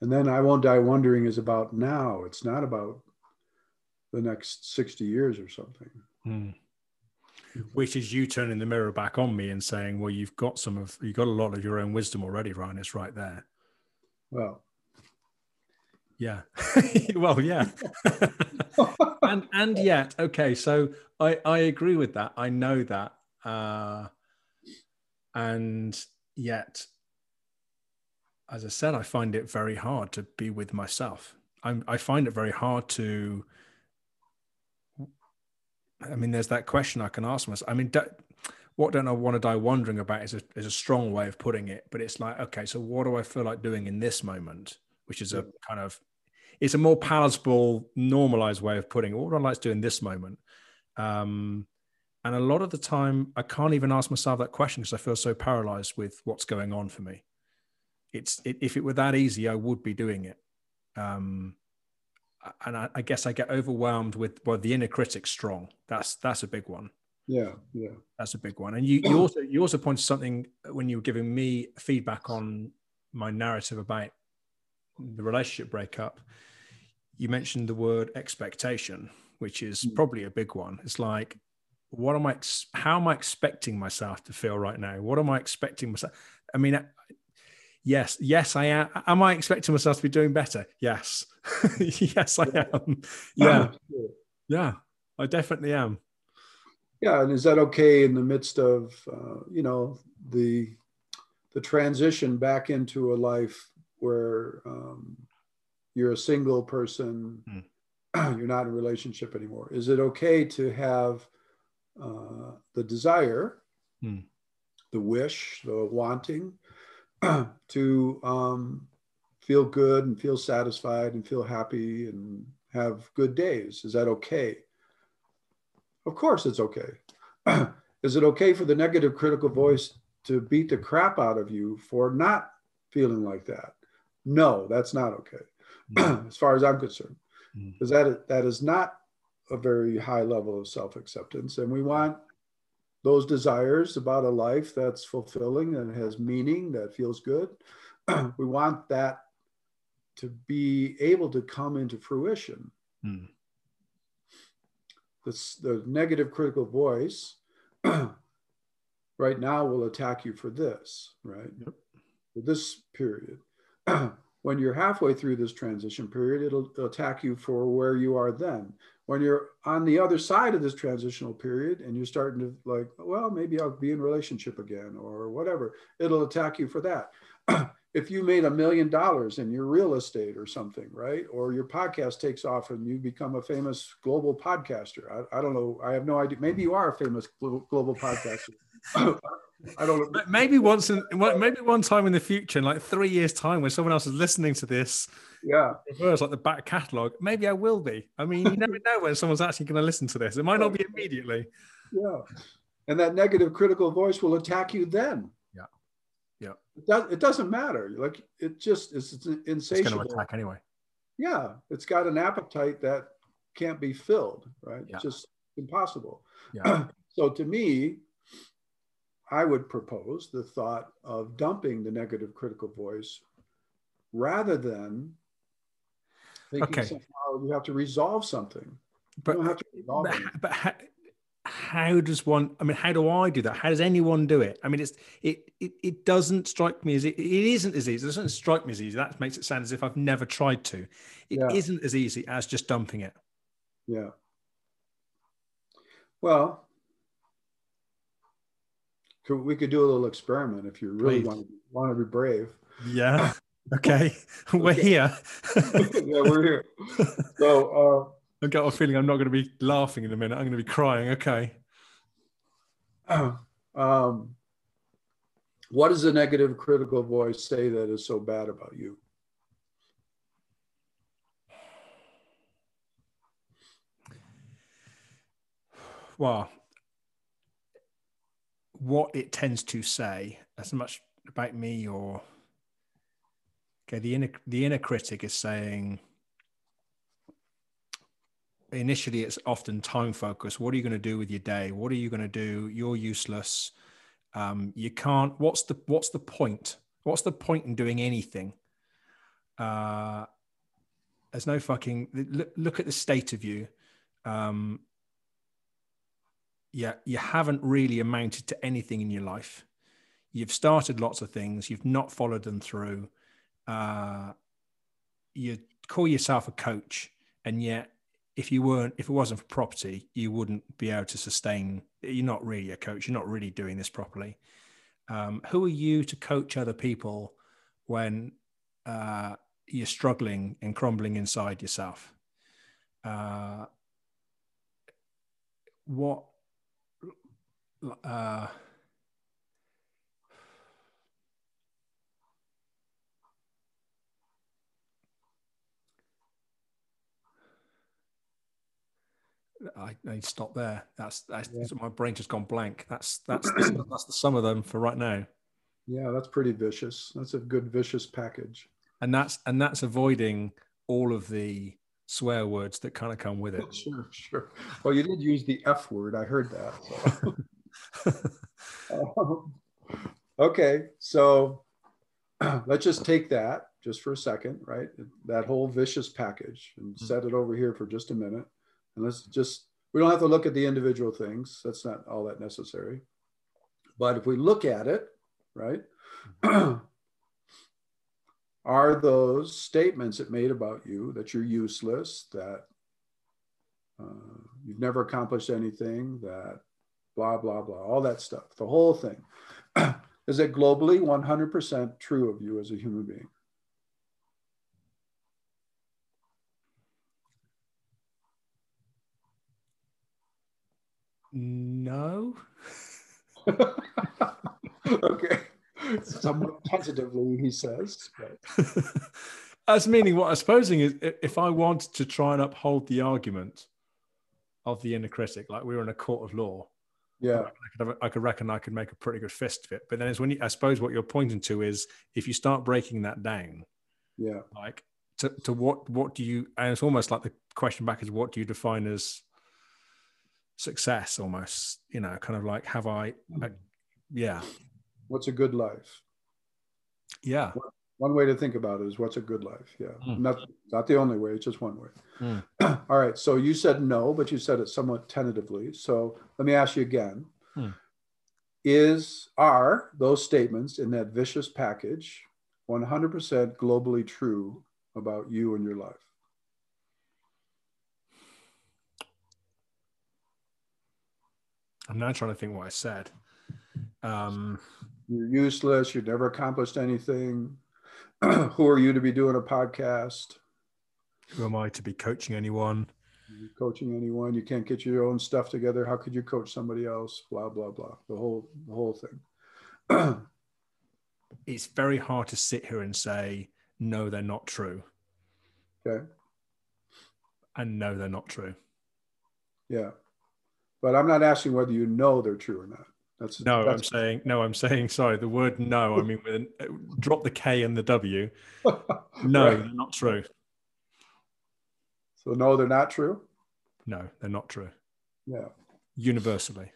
And then I Won't Die Wondering is about now. It's not about the next 60 years or something. Mm. Which is you turning the mirror back on me and saying, well, you've got some of, you've got a lot of your own wisdom already, Ryan. It's right there. Well, yeah. well, yeah. and and yet, okay, so I I agree with that. I know that. Uh and yet as I said, I find it very hard to be with myself. I'm, I find it very hard to. I mean, there's that question I can ask myself. I mean, do, what don't I want to die wondering about is a, is a strong way of putting it, but it's like, okay, so what do I feel like doing in this moment? Which is a kind of, it's a more palatable, normalized way of putting it. What would I like to do in this moment? Um, and a lot of the time, I can't even ask myself that question because I feel so paralyzed with what's going on for me it's it, if it were that easy, I would be doing it. Um, and I, I, guess I get overwhelmed with well, the inner critic strong. That's that's a big one. Yeah, yeah, that's a big one. And you you also you also pointed something when you were giving me feedback on my narrative about the relationship breakup, you mentioned the word expectation, which is mm. probably a big one. It's like, what am I? How am I expecting myself to feel right now? What am I expecting myself? I mean, yes, yes, I am. Am I expecting myself to be doing better? Yes, yes, I am. Yeah, yeah, I definitely am. Yeah, and is that okay in the midst of uh, you know the the transition back into a life where um, you're a single person, mm. you're not in a relationship anymore? Is it okay to have uh, the desire, mm. the wish, the wanting to um, feel good and feel satisfied and feel happy and have good days? Is that okay? Of course, it's okay. Is it okay for the negative critical voice to beat the crap out of you for not feeling like that? No, that's not okay, mm. as far as I'm concerned, because mm. that that is not a very high level of self acceptance, and we want those desires about a life that's fulfilling and has meaning that feels good. we want that to be able to come into fruition. Mm the, the negative critical voice right now will attack you for this, right? Yep. For this period. when you're halfway through this transition period, it'll attack you for where you are then. When you're on the other side of this transitional period and you're starting to like, well, maybe I'll be in relationship again or whatever, it'll attack you for that. if you made a million dollars in your real estate or something, right? Or your podcast takes off and you become a famous global podcaster. I, I don't know. I have no idea. Maybe you are a famous global podcaster. I don't know. Maybe once, in, maybe one time in the future, in like three years' time, when someone else is listening to this, yeah, it's like the back catalogue. Maybe I will be. I mean, you never know when someone's actually going to listen to this. It might not be immediately. Yeah, and that negative critical voice will attack you then. Yeah. It, does, it doesn't matter. Like it just it's, it's insatiable. It's going to attack anyway. Yeah, it's got an appetite that can't be filled. Right. Yeah. It's just impossible. Yeah. so to me, I would propose the thought of dumping the negative critical voice rather than thinking okay. somehow you have to resolve something. But, but, but, how does one i mean how do i do that? How does anyone do it? I mean it's it it, it doesn't strike me as it, it isn't as easy. It doesn't strike me as easy. That makes it sound as if i've never tried to. It yeah. not as easy as just dumping it. Yeah. Well we could do a little experiment if you really want, want to be brave yeah okay we're here yeah we're here so uh I got a feeling I'm not going to be laughing in a minute. I'm going to be crying. Okay. Um, what does the negative critical voice say that is so bad about you? Well, what it tends to say, as much about me or okay, the inner the inner critic is saying initially it's often time focused. What are you going to do with your day? What are you going to do? You're useless. Um, you can't what's the what's the point? What's the point in doing anything? Uh, there's no fucking look, look at the state of you. Um, yeah you haven't really amounted to anything in your life. You've started lots of things. You've not followed them through. Uh, you call yourself a coach and yet if you weren't if it wasn't for property you wouldn't be able to sustain you're not really a coach. You're not really doing this properly. Um, who are you to coach other people when uh, you're struggling and crumbling inside yourself? Uh, what uh, I, I stop there. That's that's yeah. my brain just gone blank. That's that's the, that's the sum of them for right now. Yeah, that's pretty vicious. That's a good vicious package. And that's and that's avoiding all of the swear words that kind of come with it. Sure, sure. Well, you did use the F word. I heard that. So. um, okay, so let's just take that just for a second, right? That whole vicious package and Mm. set it over here for just a minute. And let's just, we don't have to look at the individual things. That's not all that necessary. But if we look at it, right, are those statements it made about you that you're useless, that uh, you've never accomplished anything, that blah, blah, blah, all that stuff, the whole thing. Is it globally 100% true of you as a human being? No. okay. Somewhat tentatively, he says. That's meaning what I'm supposing is if I wanted to try and uphold the argument of the inner critic, like we were in a court of law, yeah, I could, have I could reckon I could make a pretty good fist of it. But then it's when you, I suppose what you're pointing to is if you start breaking that down, yeah, like to, to what what do you and it's almost like the question back is what do you define as success almost? You know kind of like have i like, yeah. What's a good life? yeah One way to think about it is what's a good life. Yeah, Mm. not not the only way. It's just one way. Mm. All right. So you said no, but you said it somewhat tentatively. So let me ask you again: Mm. Is are those statements in that vicious package 100% globally true about you and your life? i'm now trying to think what i said um You're useless. You've never accomplished anything. Who are you to be doing a podcast? who am i to be coaching anyone You're coaching anyone? You can't get your own stuff together. How could you coach somebody else? Blah blah blah. The whole the whole thing. it's very hard to sit here and say no they're not true okay. and no they're not true Yeah. But I'm not asking whether you know they're true or not. That's no i'm saying no i'm saying sorry the word no i mean with an, uh, drop the k and the w no Right. they're not true So no, they're not true. no they're not true Yeah. universally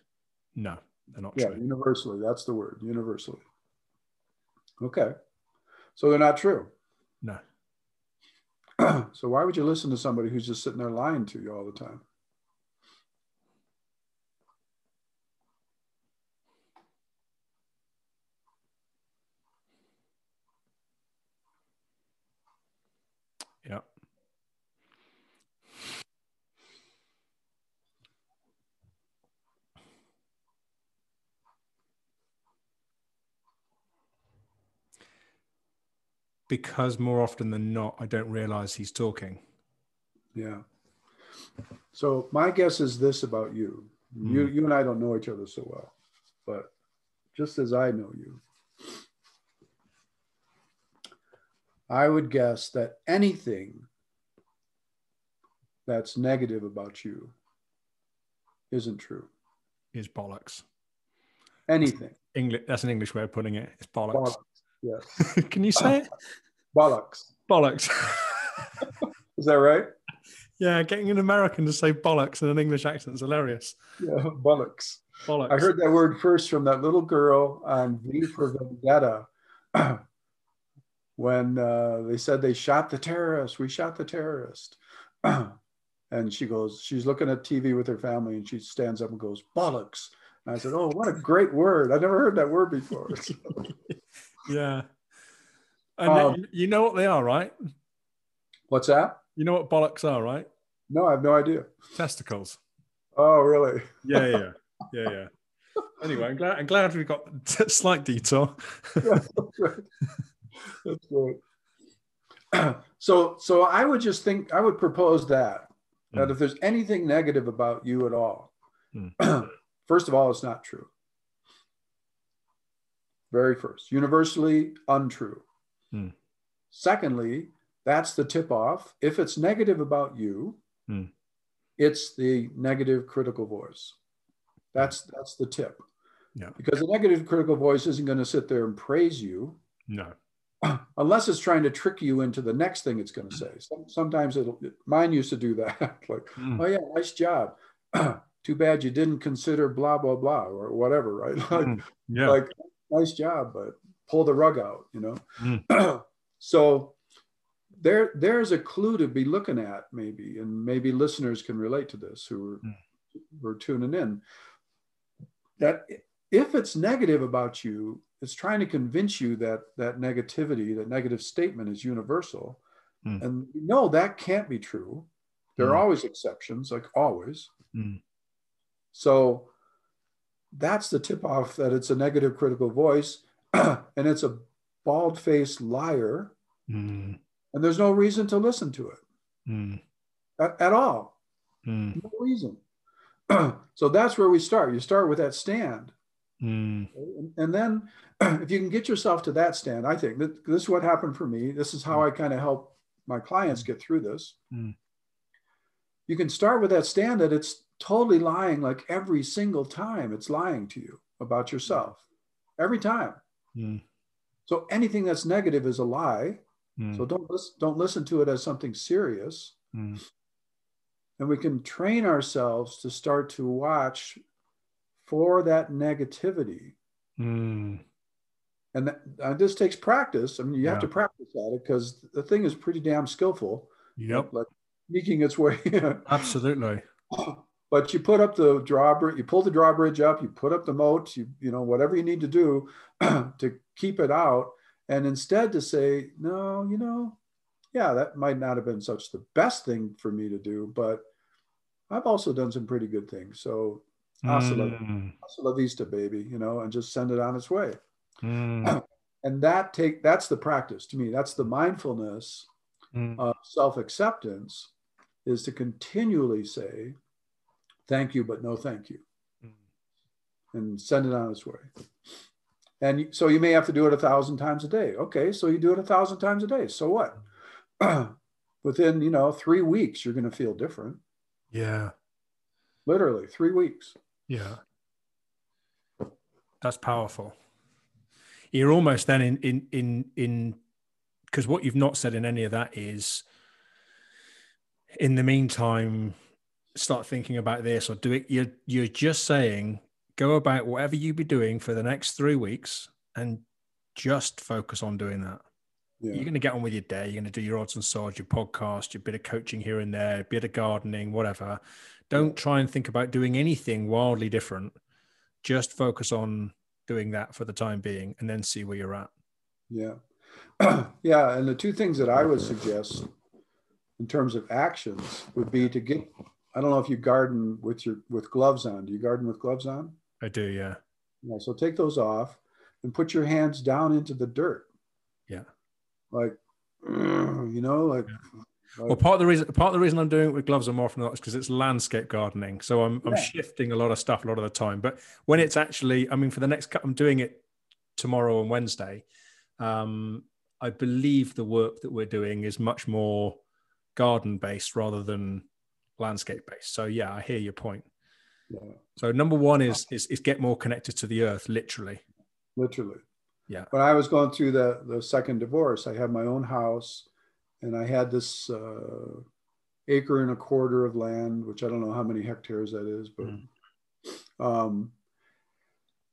no they're not Yeah. true Yeah, Universally. That's the word. Universally. Okay. So they're not true. no so why would you listen to somebody who's just sitting there lying to you all the time? yeah because more often than not i don't realize he's talking Yeah. So my guess is this about you. You Hmm. you and I don't know each other so well, but just as I know you, I would guess that anything that's negative about you isn't true. is bollocks Anything. english that's an english way of putting it it's bollocks, Bollocks. Yes. can you say it Bollocks. bollocks Is that right? yeah getting an american to say bollocks in an english accent is hilarious Yeah, bollocks. bollocks I heard that word first from that little girl on V for Vendetta when uh, they said they shot the terrorist. We shot the terrorist. and she goes, she's looking at TV with her family and she stands up and goes, bollocks. And I said, oh, what a great word. I've never heard that word before. yeah and Um, you- know what they are right What's that? you know what bollocks are right No, I have no idea. testicles Oh, really? yeah yeah yeah yeah anyway i'm glad i'm glad we got a slight detour That's great. That's so, so I would just think I would propose that that Mm. if there's anything negative about you at all, Mm. first of all, it's not true. Very first, universally untrue. Mm. Secondly, that's the tip off. If it's negative about you, Mm. it's the negative critical voice. That's that's the tip. Yeah. Because the negative critical voice isn't going to sit there and praise you no unless it's trying to trick you into the next thing it's going to say. Some, sometimes it'll, mine used to do that. like, Mm. oh yeah, nice job. Too bad you didn't consider blah, blah, blah, or whatever, right? Like, Mm. yeah like nice job, but pull the rug out, you know? Mm. so there there's a clue to be looking at maybe and maybe listeners can relate to this who are, Mm. who are tuning in that if it's negative about you it's trying to convince you that that negativity that negative statement is universal Mm. and no, that can't be true there are Mm. always exceptions like always Mm. so that's the tip off that it's a negative critical voice and it's a bald faced liar Mm. and there's no reason to listen to it Mm. at, at all Mm. no reason so that's where we start you start with that stand Mm. and, and then if you can get yourself to that stand i think that this is what happened for me this is how i kind of help my clients get through this Mm. you can start with that stand that it's totally lying like every single time it's lying to you about yourself every time Mm. so anything that's negative is a lie Mm. so don't listen, don't listen to it as something serious Mm. and we can train ourselves to start to watch for that negativity Mm. and, that, and this takes practice i mean you have to practice at it because the thing is pretty damn skillful Yep. like sneaking its way Absolutely. but you put up the drawbridge you pull the drawbridge up you put up the moat you you know whatever you need to do to keep it out and instead to say no you know yeah that might not have been such the best thing for me to do but i've also done some pretty good things so hasta Mm. hasta la vista baby you know and just send it on its way Mm. and that take that's the practice to me that's the mindfulness Mm. of self-acceptance is to continually say thank you but no thank you Mm. and send it on its way and so you may have to do it a thousand times a day okay so you do it a thousand times a day so what within you know three weeks you're going to feel different Yeah. literally three weeks Yeah. That's powerful. You're almost then in in in in because what you've not said in any of that is in the meantime start thinking about this or do it you're you're just saying go about whatever you be doing for the next three weeks and just focus on doing that yeah you're going to get on with your day. You're going to do your odds and sods, your podcast, your bit of coaching here and there, a bit of gardening, whatever. Don't try and think about doing anything wildly different. Just focus on doing that for the time being and then see where you're at. Yeah. yeah. And the two things that I would suggest in terms of actions would be to get, I don't know if you garden with your, with gloves on. Do you garden with gloves on? I do, yeah. Yeah. So take those off and put your hands down into the dirt. Yeah. Like, you know, like, Well, part of the reason part of the reason I'm doing it with gloves on more often than not is because it's landscape gardening. So I'm I'm shifting a lot of stuff a lot of the time. But when it's actually, I mean, for the next cou- I'm doing it tomorrow and Wednesday. Um, I believe the work that we're doing is much more garden based rather than landscape based. So yeah, I hear your point. yeah, So number one is is, is get more connected to the earth, literally. literally. Yeah. When I was going through the, the second divorce, I had my own house and I had this uh, acre and a quarter of land, which I don't know how many hectares that is, but Mm. um,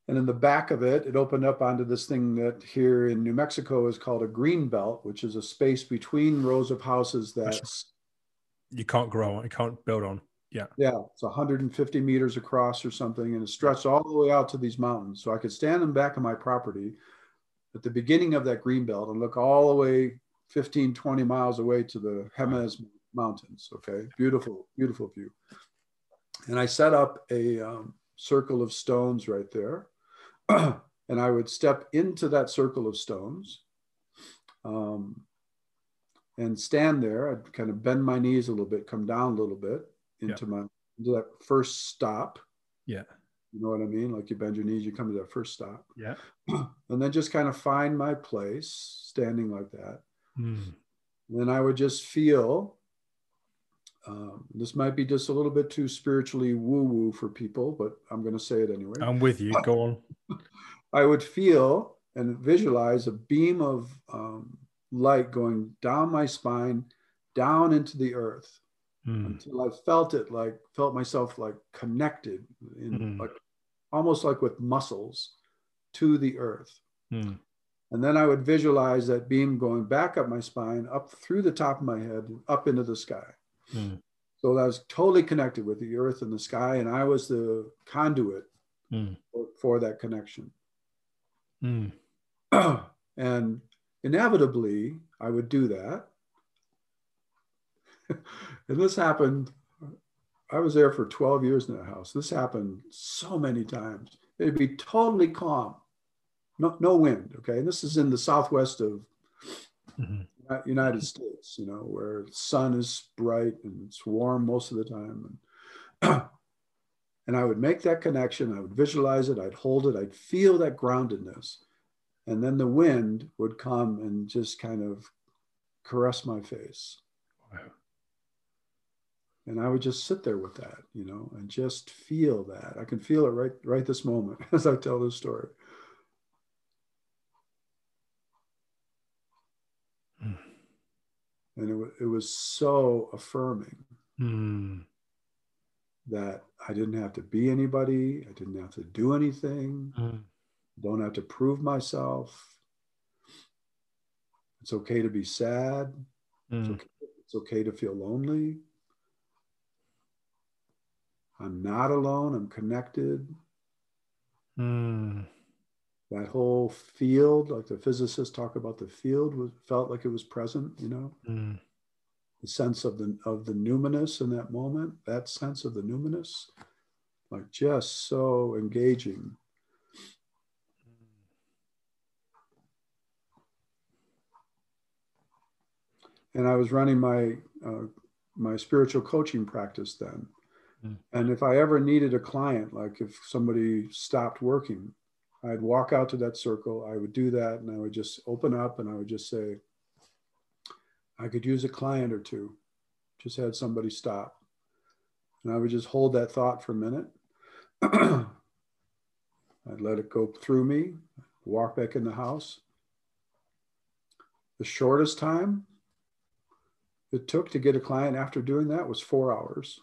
and in the back of it, it opened up onto this thing that here in New Mexico is called a green belt, which is a space between rows of houses that's You can't grow on, you can't build on. Yeah. yeah, it's 150 meters across or something, and it stretched all the way out to these mountains. So I could stand in back of my property at the beginning of that green belt and look all the way 15, 20 miles away to the Jemez Mountains. Okay, beautiful, beautiful view. And I set up a um, circle of stones right there, and I would step into that circle of stones. Um, and stand there. I'd kind of bend my knees a little bit, come down a little bit into my into that first stop. Yeah. You know what I mean? Like you bend your knees, you come to that first stop. Yeah. and then just kind of find my place standing like that. Mm. Then I would just feel um, this might be just a little bit too spiritually woo woo for people, but I'm going to say it anyway. I'm with you. Go on. I would feel and visualize a beam of um, light going down my spine, down into the earth Mm. until I felt it like felt myself like connected in Mhm. like almost like with muscles to the earth. Mm. And then I would visualize that beam going back up my spine, up through the top of my head, up into the sky. Mm. So I was totally connected with the earth and the sky, and I was the conduit Mm. for, for that connection. Mm. and inevitably, I would do that. and this happened. I was there for 12 years in that house. This happened so many times. It'd be totally calm, no, no wind. Okay. And this is in the southwest of Mhm. United States, you know, where the sun is bright and it's warm most of the time. And, and I would make that connection. I would visualize it. I'd hold it. I'd feel that groundedness. And then the wind would come and just kind of caress my face. Wow. And I would just sit there with that, you know, and just feel that. I can feel it right right this moment as I tell this story. Mm. And it, it was so affirming Mm. that I didn't have to be anybody. I didn't have to do anything. Mm. Don't have to prove myself. It's okay to be sad. It's Mm. okay, it's okay to feel lonely. I'm not alone. I'm connected. Mm. That whole field, like the physicists talk about, the field was felt like it was present. You know, Mm. the sense of the of the numinous in that moment. That sense of the numinous, like just so engaging. And I was running my uh, my spiritual coaching practice then. Mm. And if I ever needed a client, like if somebody stopped working, I'd walk out to that circle. I would do that, and I would just open up, and I would just say, "I could use a client or two. Just had somebody stop." And I would just hold that thought for a minute. I'd let it go through me, walk back in the house. The shortest time it took to get a client after doing that was four hours.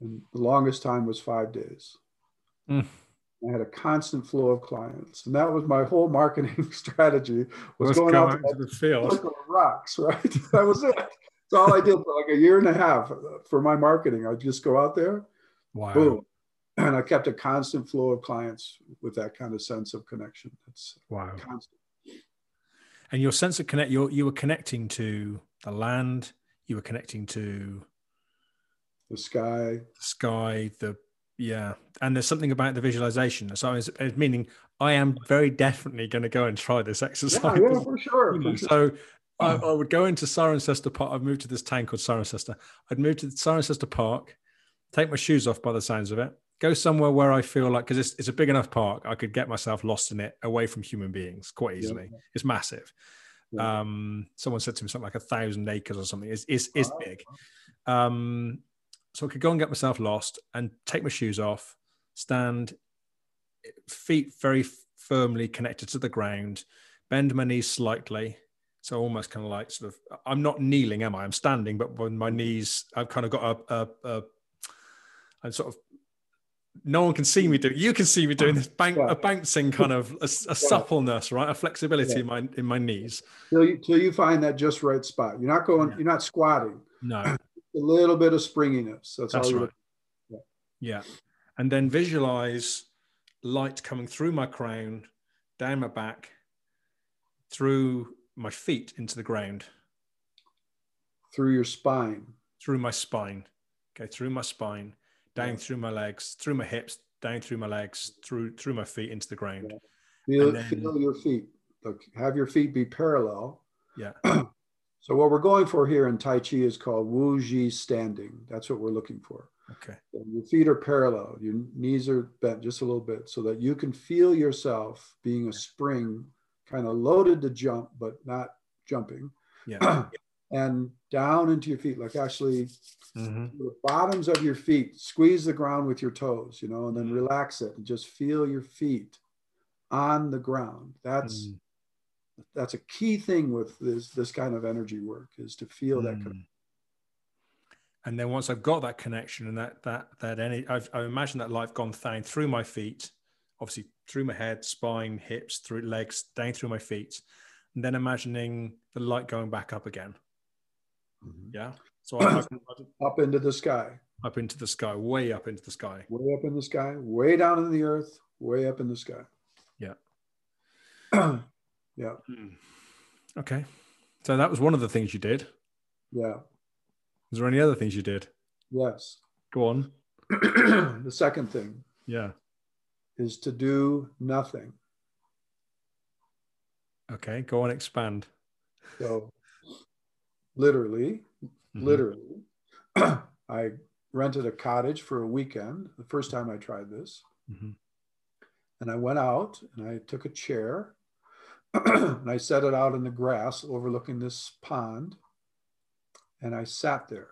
And the longest time was five days. Mm. I had a constant flow of clients. And that was my whole marketing strategy was Let's going out to to the field. rocks, right? that was it. That's all I did for like a year and a half for my marketing. I'd just go out there, Wow. boom. And I kept a constant flow of clients with that kind of sense of connection. It's Wow. constant. And your sense of connect, you you were connecting to the land, you were connecting to The sky. the sky, the yeah, and there's something about the visualization. So it's, it's meaning I am very definitely going to go and try this exercise. yeah, for sure. You for sure. so I, I would go into Cirencester Park. I've moved to this town called Cirencester. I'd move to Cirencester Park, take my shoes off by the sounds of it, go somewhere where I feel like, because it's, it's a big enough park, I could get myself lost in it away from human beings quite easily. It's massive. Yeah. Um, someone said to me something like a thousand acres or something. It's, it's, it's Wow. big. Um, so I could go and get myself lost and take my shoes off, stand feet very firmly connected to the ground, bend my knees slightly. So almost kind of like sort of, I'm not kneeling, am I? I'm standing, but when my knees, I've kind of got a, a, a I'm sort of, no one can see me do. You can see me doing this bank, Yeah. a bouncing kind of a, a suppleness, right? A flexibility Yeah. in my in my knees. till you, till you find that just right spot. You're not going, Yeah. you're not squatting. No, A little bit of springiness. That's, That's all right. Yeah. And then visualize light coming through my crown, down my back, through my feet into the ground, through your spine. through my spine. Okay, through my spine, down Yeah. through my legs, through my hips, down through my legs, through through my feet into the ground. Feel, then- feel your feet. Look, have your feet be parallel. Yeah. So what we're going for here in Tai Chi is called Wu Ji standing. That's what we're looking for. Okay. And your feet are parallel. Your knees are bent just a little bit so that you can feel yourself being a spring, kind of loaded to jump, but not jumping. Yeah. and down into your feet, like actually Mhm. the bottoms of your feet, squeeze the ground with your toes, you know, and then relax it and just feel your feet on the ground. That's Mm. that's a key thing with this this kind of energy work is to feel that. con- Mm. And then once I've got that connection and that that that any, I've, I imagine that light gone down through my feet, obviously through my head, spine, hips, through legs, down through my feet, and then imagining the light going back up again. Mhm. Yeah. So I, I, Up into the sky, up into the sky, way up into the sky. way up in the sky, way down in the earth, way up in the sky. Yeah. yeah, Okay. So that was one of the things you did. yeah, Is there any other things you did? yes. Go on. the second thing Yeah. is to do nothing. Okay. Go on. Expand. So, literally, Mhm. literally, I rented a cottage for a weekend the first time I tried this. Mhm. And I went out and I took a chair and I set it out in the grass overlooking this pond. And I sat there.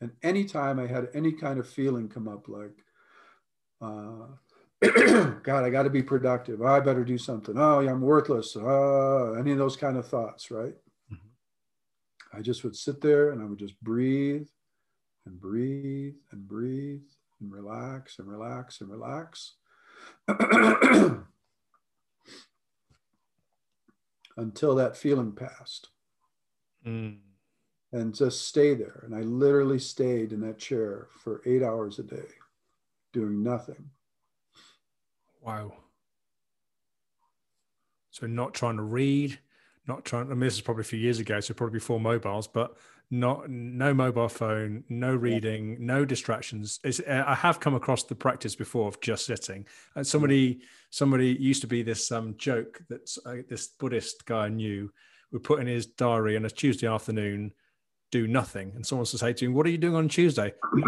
And anytime I had any kind of feeling come up, like, uh, God, I got to be productive. I better do something. Oh, yeah, I'm worthless. Uh, any of those kind of thoughts, right? I just would sit there and I would just breathe and breathe and breathe and relax and relax and relax until that feeling passed Mm. and just stay there. And I literally stayed in that chair for eight hours a day doing nothing. Wow. So not trying to read, not trying. I mean, this is probably a few years ago, so probably before mobiles, but not no mobile phone, no reading, no distractions. It's, uh, I have come across the practice before of just sitting. And somebody, somebody used to be this um, joke that uh, this Buddhist guy I knew would put in his diary on a Tuesday afternoon, do nothing, and someone would say to him, "What are you doing on Tuesday?"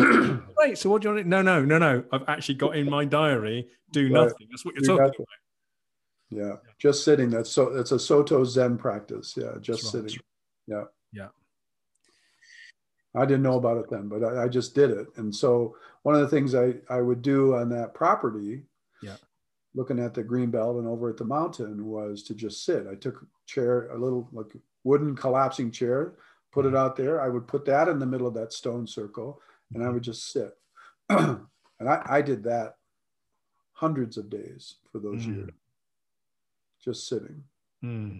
Wait, so what do you want? To, no, no, no, no. I've actually got in my diary, do nothing. That's what you're Do talking nothing. Yeah, just sitting. That's so. It's a Soto Zen practice. Yeah, just right. sitting. Yeah. Yeah. I didn't know about it then, but I, I just did it. And so one of the things I I would do on that property, Yeah. looking at the green belt and over at the mountain, was to just sit. I took a chair, a little like wooden collapsing chair, put Mm-hmm. it out there. I would put that in the middle of that stone circle, and Mm-hmm. I would just sit. and I, I did that hundreds of days for those Mm. years, just sitting. Hmm.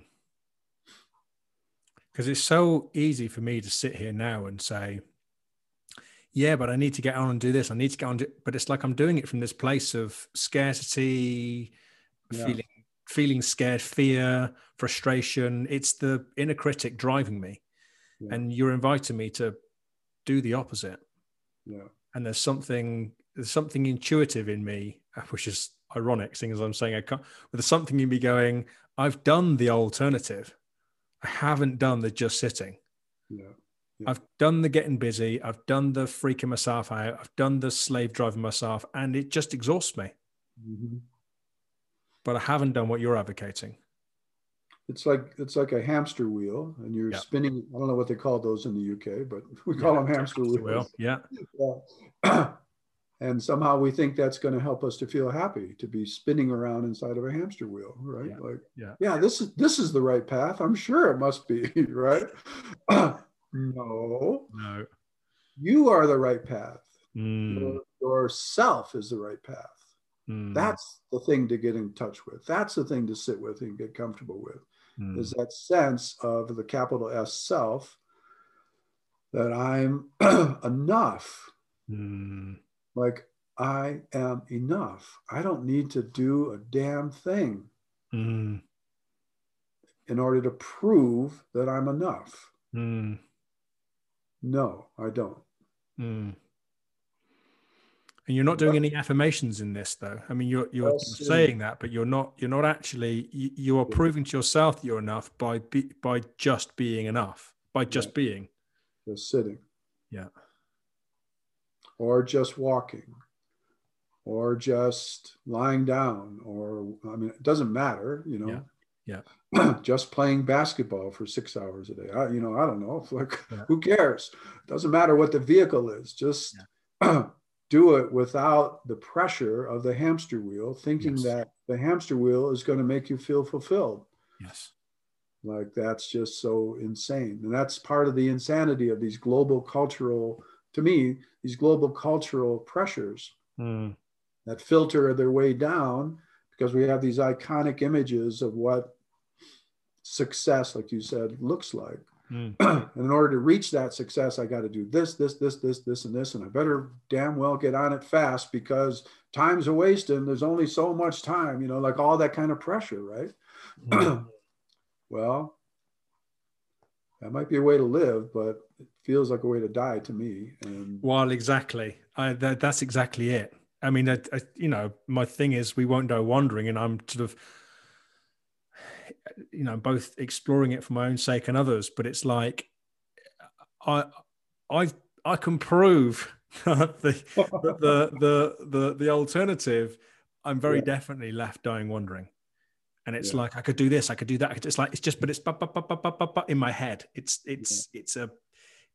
Because it's so easy for me to sit here now and say, yeah, but I need to get on and do this. I need to get on. But it's like I'm doing it from this place of scarcity, Yeah. feeling feeling scared, fear, frustration. It's the inner critic driving me, Yeah. and you're inviting me to do the opposite. Yeah. and there's something there's something intuitive in me uh, which is ironic seeing as i'm saying i can't there's something in me going i've done the alternative i haven't done the just sitting Yeah. i've done the getting busy i've done the freaking myself out i've done the slave driving myself and it just exhausts me Mhm. but i haven't done what you're advocating It's like it's like a hamster wheel, and you're Yeah. spinning. I don't know what they call those in the UK, but we call them hamster Well, wheels. yeah Yeah. and somehow we think that's going to help us to feel happy to be spinning around inside of a hamster wheel, right? Yeah. Like, Yeah. yeah, this is this is the right path. I'm sure it must be, right? no, no you are the right path. Mm, Your, yourself is the right path. mm, That's the thing to get in touch with. That's the thing to sit with and get comfortable with. mm, is that sense of the capital S self that I'm enough. Like I am enough. I don't need to do a damn thing mm, in order to prove that I'm enough. mm, No, I don't. mm. And you're not doing any affirmations in this, though. I mean, you're you're, Yes, saying that, but you're not. You're not actually. You, you are proving to yourself that you're enough by be, by just being enough. By just Yeah. being. Just sitting. Yeah. Or just walking. Or just lying down. Or I mean, it doesn't matter, you know. Yeah. yeah. just playing basketball for six hours a day. I, you know, I don't know. Like, Yeah. who cares? Doesn't matter what the vehicle is. Just do it without the pressure of the hamster wheel, thinking Yes. that the hamster wheel is going to make you feel fulfilled. Yes. Like that's just so insane. And that's part of the insanity of these global cultural, to me, these global cultural pressures Mm, that filter their way down because we have these iconic images of what success, like you said, looks like. Mm. and in order to reach that success, I got to do this, this, this, this, this, and this. And I better damn well get on it fast because time's a wasting. There's only so much time, you know, like all that kind of pressure, right? Mm. well, that might be a way to live, but it feels like a way to die to me. And well, exactly. I, that, that's exactly it. I mean, I, I, you know, my thing is we won't go wondering, and I'm sort of you know both exploring it for my own sake and others but it's like i i i can prove the, the, the the the alternative i'm very yeah. definitely left dying wondering and it's yeah. like i could do this i could do that it's like it's just but it's but, but, but, but, but, but, but in my head it's it's yeah. it's a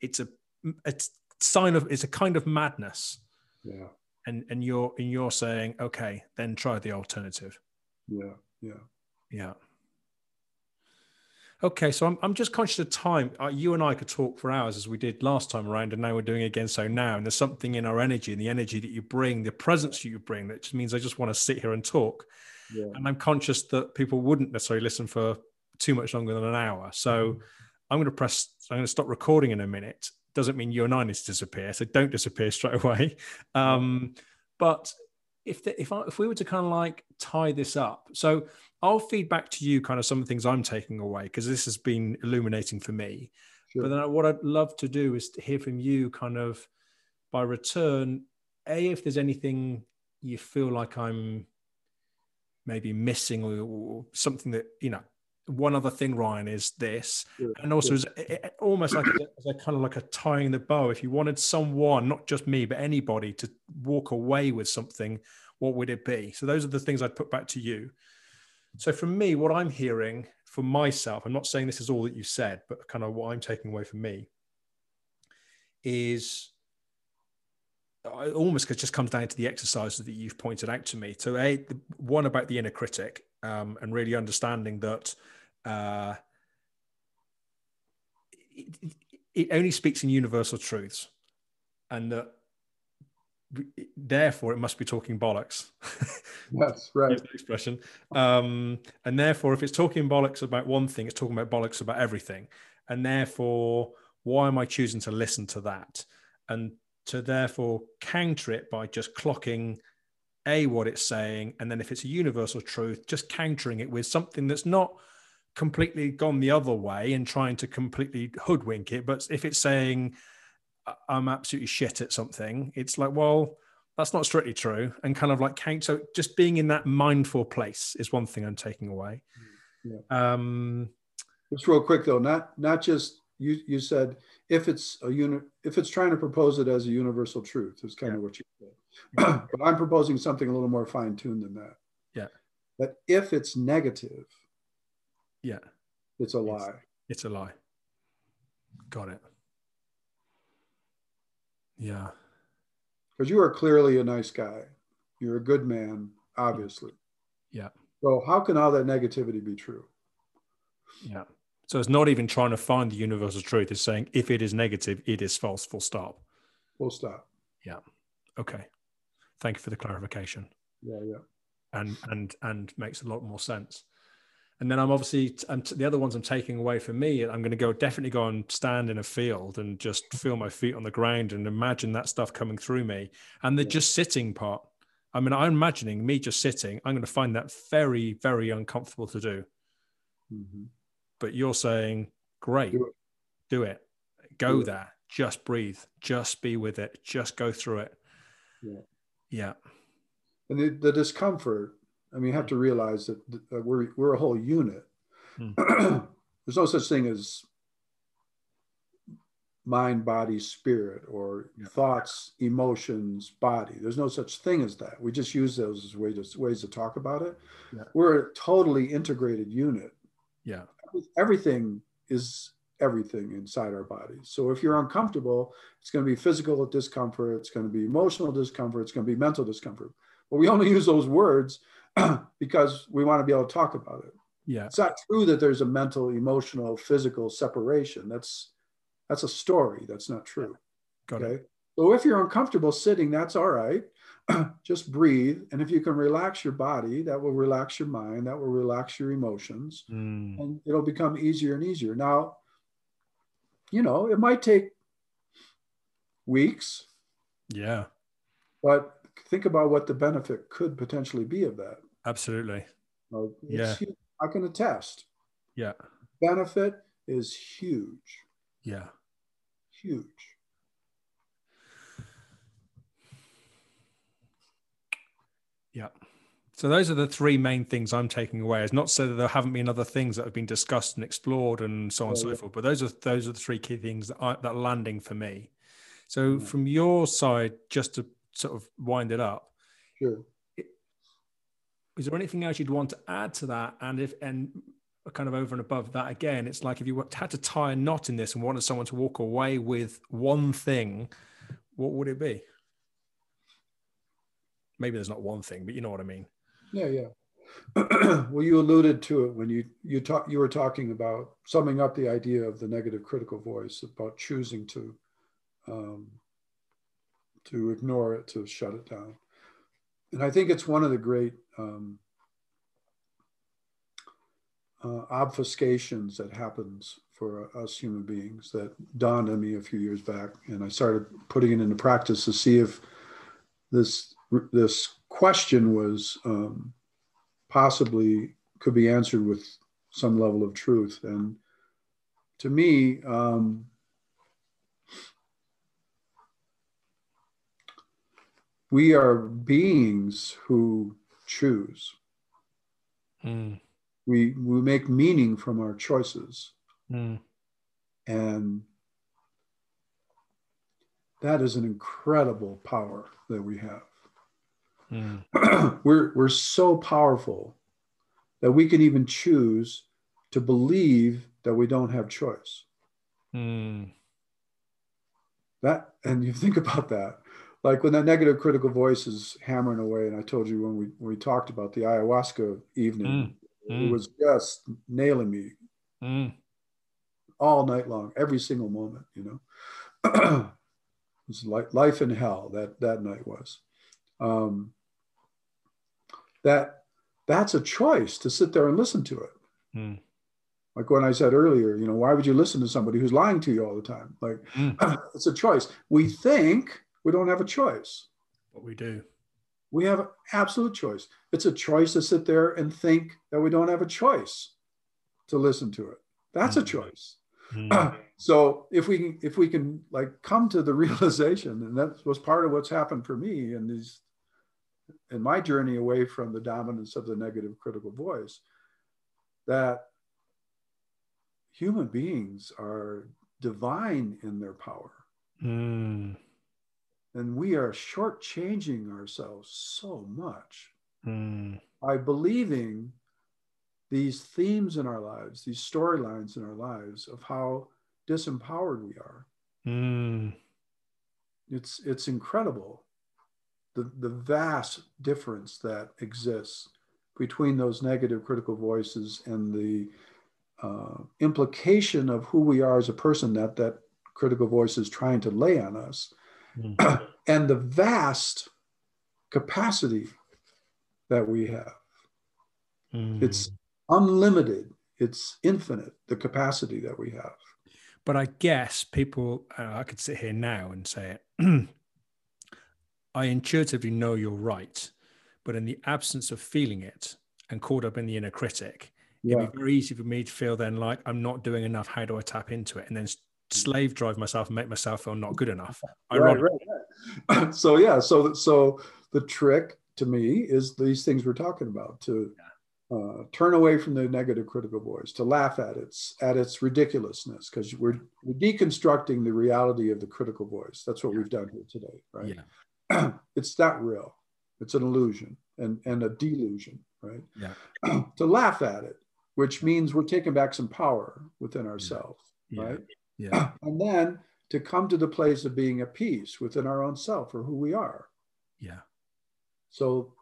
it's a it's sign of it's a kind of madness yeah and and you're and you're saying okay then try the alternative yeah yeah yeah Okay, so I'm, I'm just conscious of time. Uh, you and I could talk for hours as we did last time around, and now we're doing it again. So now, and there's something in our energy and the energy that you bring, the presence you bring, that just means I just want to sit here and talk. Yeah. And I'm conscious that people wouldn't necessarily listen for too much longer than an hour. So mm-hmm. I'm going to press, I'm going to stop recording in a minute. Doesn't mean you and I need to disappear. So don't disappear straight away. Um, but if the, if I, if we were to kind of like tie this up, so I'll feed back to you kind of some of the things I'm taking away because this has been illuminating for me. Sure. But then what I'd love to do is to hear from you kind of by return, A, if there's anything you feel like I'm maybe missing or, or something that, you know, one other thing, Ryan, is this, sure. and also sure. as, almost like a, as a kind of like a tying the bow. If you wanted someone, not just me, but anybody, to walk away with something, what would it be? So those are the things I'd put back to you. So from me, what I'm hearing for myself, I'm not saying this is all that you said, but kind of what I'm taking away from me is it almost just comes down to the exercises that you've pointed out to me. So a one about the inner critic um, and really understanding that uh, it, it only speaks in universal truths, and that therefore it must be talking bollocks. That's right. expression. Um, and therefore, if it's talking bollocks about one thing, it's talking about bollocks about everything. And therefore, why am I choosing to listen to that? And to therefore counter it by just clocking a what it's saying, and then if it's a universal truth, just countering it with something that's not completely gone the other way and trying to completely hoodwink it. But if it's saying I'm absolutely shit at something, it's like, well, that's not strictly true. And kind of like count. So just being in that mindful place is one thing I'm taking away. Yeah. Um, just real quick though, not not just you. You said if it's a unit, if it's trying to propose it as a universal truth, is kind yeah. of what you said. but I'm proposing something a little more fine tuned than that. Yeah. That if it's negative, yeah, it's a lie. It's, it's a lie. Got it. Yeah. Because you are clearly a nice guy. You're a good man, obviously. Yeah. So how can all that negativity be true? Yeah. So it's not even trying to find the universal truth. It's saying if it is negative, it is false. Full stop. Full stop. Yeah. Okay. Thank you for the clarification. Yeah, yeah. And and and makes a lot more sense and then I'm obviously and the other ones I'm taking away from me. I'm going to go definitely go and stand in a field and just feel my feet on the ground and imagine that stuff coming through me. And the yeah. just sitting part. I mean, I'm imagining me just sitting. I'm going to find that very, very uncomfortable to do. Mm-hmm. But you're saying, great, do it, do it. go do there, it. just breathe, just be with it, just go through it. Yeah. Yeah. And the, the discomfort I mean, you have to realize that, we're, we're a whole unit. Hmm. There's no such thing as mind, body, spirit, or yeah. thoughts, emotions, body. There's no such thing as that. We just use those as ways to, ways to talk about it. Yeah. We're a totally integrated unit. Yeah. Everything is everything inside our bodies. So if you're uncomfortable, it's going to be physical discomfort, it's going to be emotional discomfort, it's going to be mental discomfort. But we only use those words because we want to be able to talk about it. Yeah. It's not true that there's a mental, emotional, physical separation. That's that's a story. That's not true. Got okay. It. So if you're uncomfortable sitting, that's all right. just breathe. And if you can relax your body, that will relax your mind, that will relax your emotions, Mm. and it'll become easier and easier. Now, you know, it might take weeks, Yeah, but think about what the benefit could potentially be of that. absolutely. It's Yeah. huge. I can attest. Yeah, Benefit is huge, yeah. huge. Yeah. So those are the three main things I'm taking away. It's not so that there haven't been other things that have been discussed and explored and so on and Oh, so yeah. forth, but those are those are the three key things that are that landing for me. So Yeah. from your side, just to sort of wind it up, Sure. is there anything else you'd want to add to that? And if and kind of over and above that again, it's like if you had to tie a knot in this and wanted someone to walk away with one thing, what would it be? Maybe there's not one thing, but you know what I mean. Yeah, yeah. well, you alluded to it when you you talk you were talking about summing up the idea of the negative critical voice about choosing to um, to ignore it, to shut it down. And I think it's one of the great um, uh, obfuscations that happens for us human beings that dawned on me a few years back, and I started putting it into practice to see if this this question was um, possibly could be answered with some level of truth. And to me, um, we are beings who choose. Mm, We we make meaning from our choices, mm, and that is an incredible power that we have. Mm, we're we're so powerful that we can even choose to believe that we don't have choice. mm. That and you think about that, like when that negative critical voice is hammering away. And I told you when we when we talked about the ayahuasca evening, Mm, it mm. was just nailing me Mm, all night long, every single moment. You know, it was like life in hell. That that night was. Um, that that's a choice to sit there and listen to it. mm, Like when I said earlier, you know, why would you listen to somebody who's lying to you all the time? Like mm. it's a choice. We think we don't have a choice. What we do. We have absolute choice. It's a choice to sit there and think that we don't have a choice to listen to it. That's a Mhm. choice. Mm, so if we can if we can like come to the realization and that was part of what's happened for me in these in my journey away from the dominance of the negative critical voice that human beings are divine in their power mm, and we are shortchanging ourselves so much mm, by believing these themes in our lives, these storylines in our lives of how disempowered we are. mm. It's it's incredible the the vast difference that exists between those negative critical voices and the uh, implication of who we are as a person that that critical voice is trying to lay on us, Mm. and the vast capacity that we have. Mm. It's unlimited. It's infinite. The capacity that we have. but I guess people, uh, I could sit here now and say it. I intuitively know you're right, but in the absence of feeling it and caught up in the inner critic, Yeah. it'd be very easy for me to feel then like I'm not doing enough. How do I tap into it? And then slave drive myself and make myself feel not good enough. Right, right, right. so yeah, so so the trick to me is these things we're talking about to uh, turn away from the negative critical voice, to laugh at its at its ridiculousness, because we're, we're deconstructing the reality of the critical voice. That's what we've done here today, right? Yeah. it's not real. It's an illusion and and a delusion, right? Yeah. to laugh at it, which means we're taking back some power within ourselves, Yeah. right? Yeah. and then to come to the place of being at peace within our own self or who we are. Yeah. So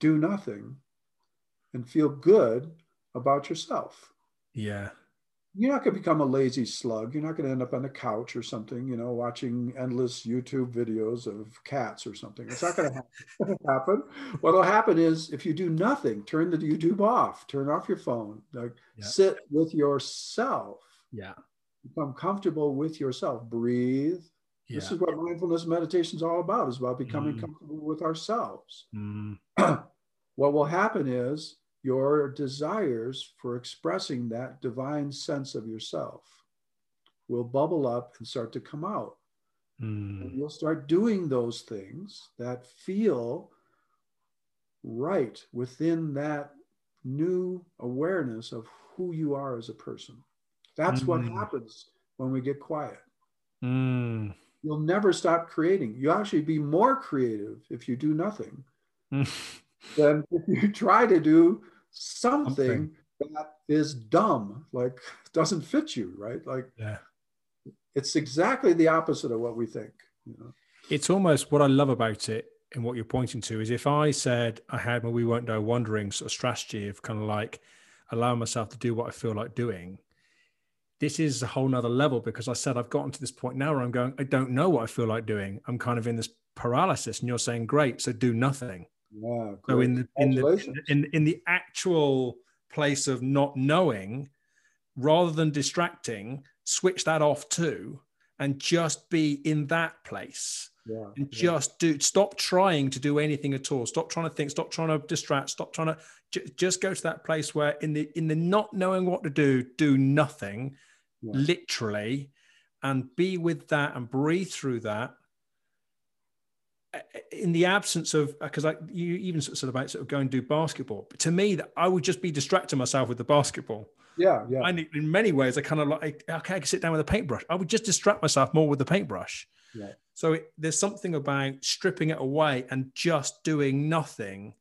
do nothing and feel good about yourself. Yeah. You're not going to become a lazy slug. You're not going to end up on the couch or something, you know, watching endless YouTube videos of cats or something. It's not going to happen. What'll happen is if you do nothing, turn the YouTube off, turn off your phone, like yeah. sit with yourself. Yeah. Become comfortable with yourself. Breathe. Yeah. This is what mindfulness meditation is all about. Is about becoming mm. comfortable with ourselves. Mm. what will happen is your desires for expressing that divine sense of yourself will bubble up and start to come out. Mm. You'll start doing those things that feel right within that new awareness of who you are as a person. That's mm. what hmm. happens when we get quiet. Mm. You'll never stop creating. You actually be more creative if you do nothing than if you try to do something, something, that is dumb, like doesn't fit you, right? Like, yeah, it's exactly the opposite of what we think. You know? It's almost what I love about it and what you're pointing to is if I said I had my we won't know Wondering sort of strategy of kind of like allowing myself to do what I feel like doing. This is a whole nother level because I said I've gotten to this point now where I'm going, I don't know what I feel like doing. I'm kind of in this paralysis, and you're saying, Great, so do nothing. Yeah, so in the in the in, in the actual place of not knowing, rather than distracting, switch that off too, and just be in that place. Yeah, and yeah. just do stop trying to do anything at all stop trying to think stop trying to distract stop trying to j- just go to that place where in the in the not knowing what to do do nothing yeah. literally and be with that and breathe through that in the absence of uh, because I you even said about sort of go and do basketball. But to me, that I would just be distracting myself with the basketball. Yeah, yeah. And in many ways, I kind of like okay, I can sit down with a paintbrush. I would just distract myself more with the paintbrush. Yeah. So it, there's something about stripping it away and just doing nothing,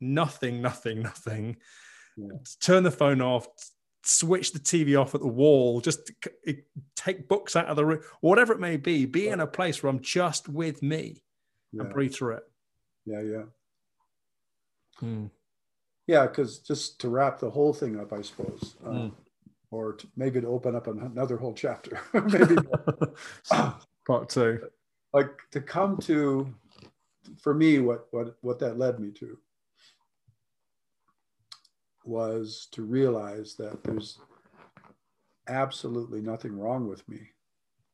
nothing, nothing, nothing. Yeah. Turn the phone off. Switch the TV off at the wall. Just take books out of the room, whatever it may be. Be in a place where I'm just with me yeah. and breathe through it. Yeah, yeah. Hmm. Yeah, because just to wrap the whole thing up, I suppose, uh, mm. or to, maybe to open up another whole chapter, maybe part two. Like to come to, for me, what what what that led me to was to realize that there's absolutely nothing wrong with me.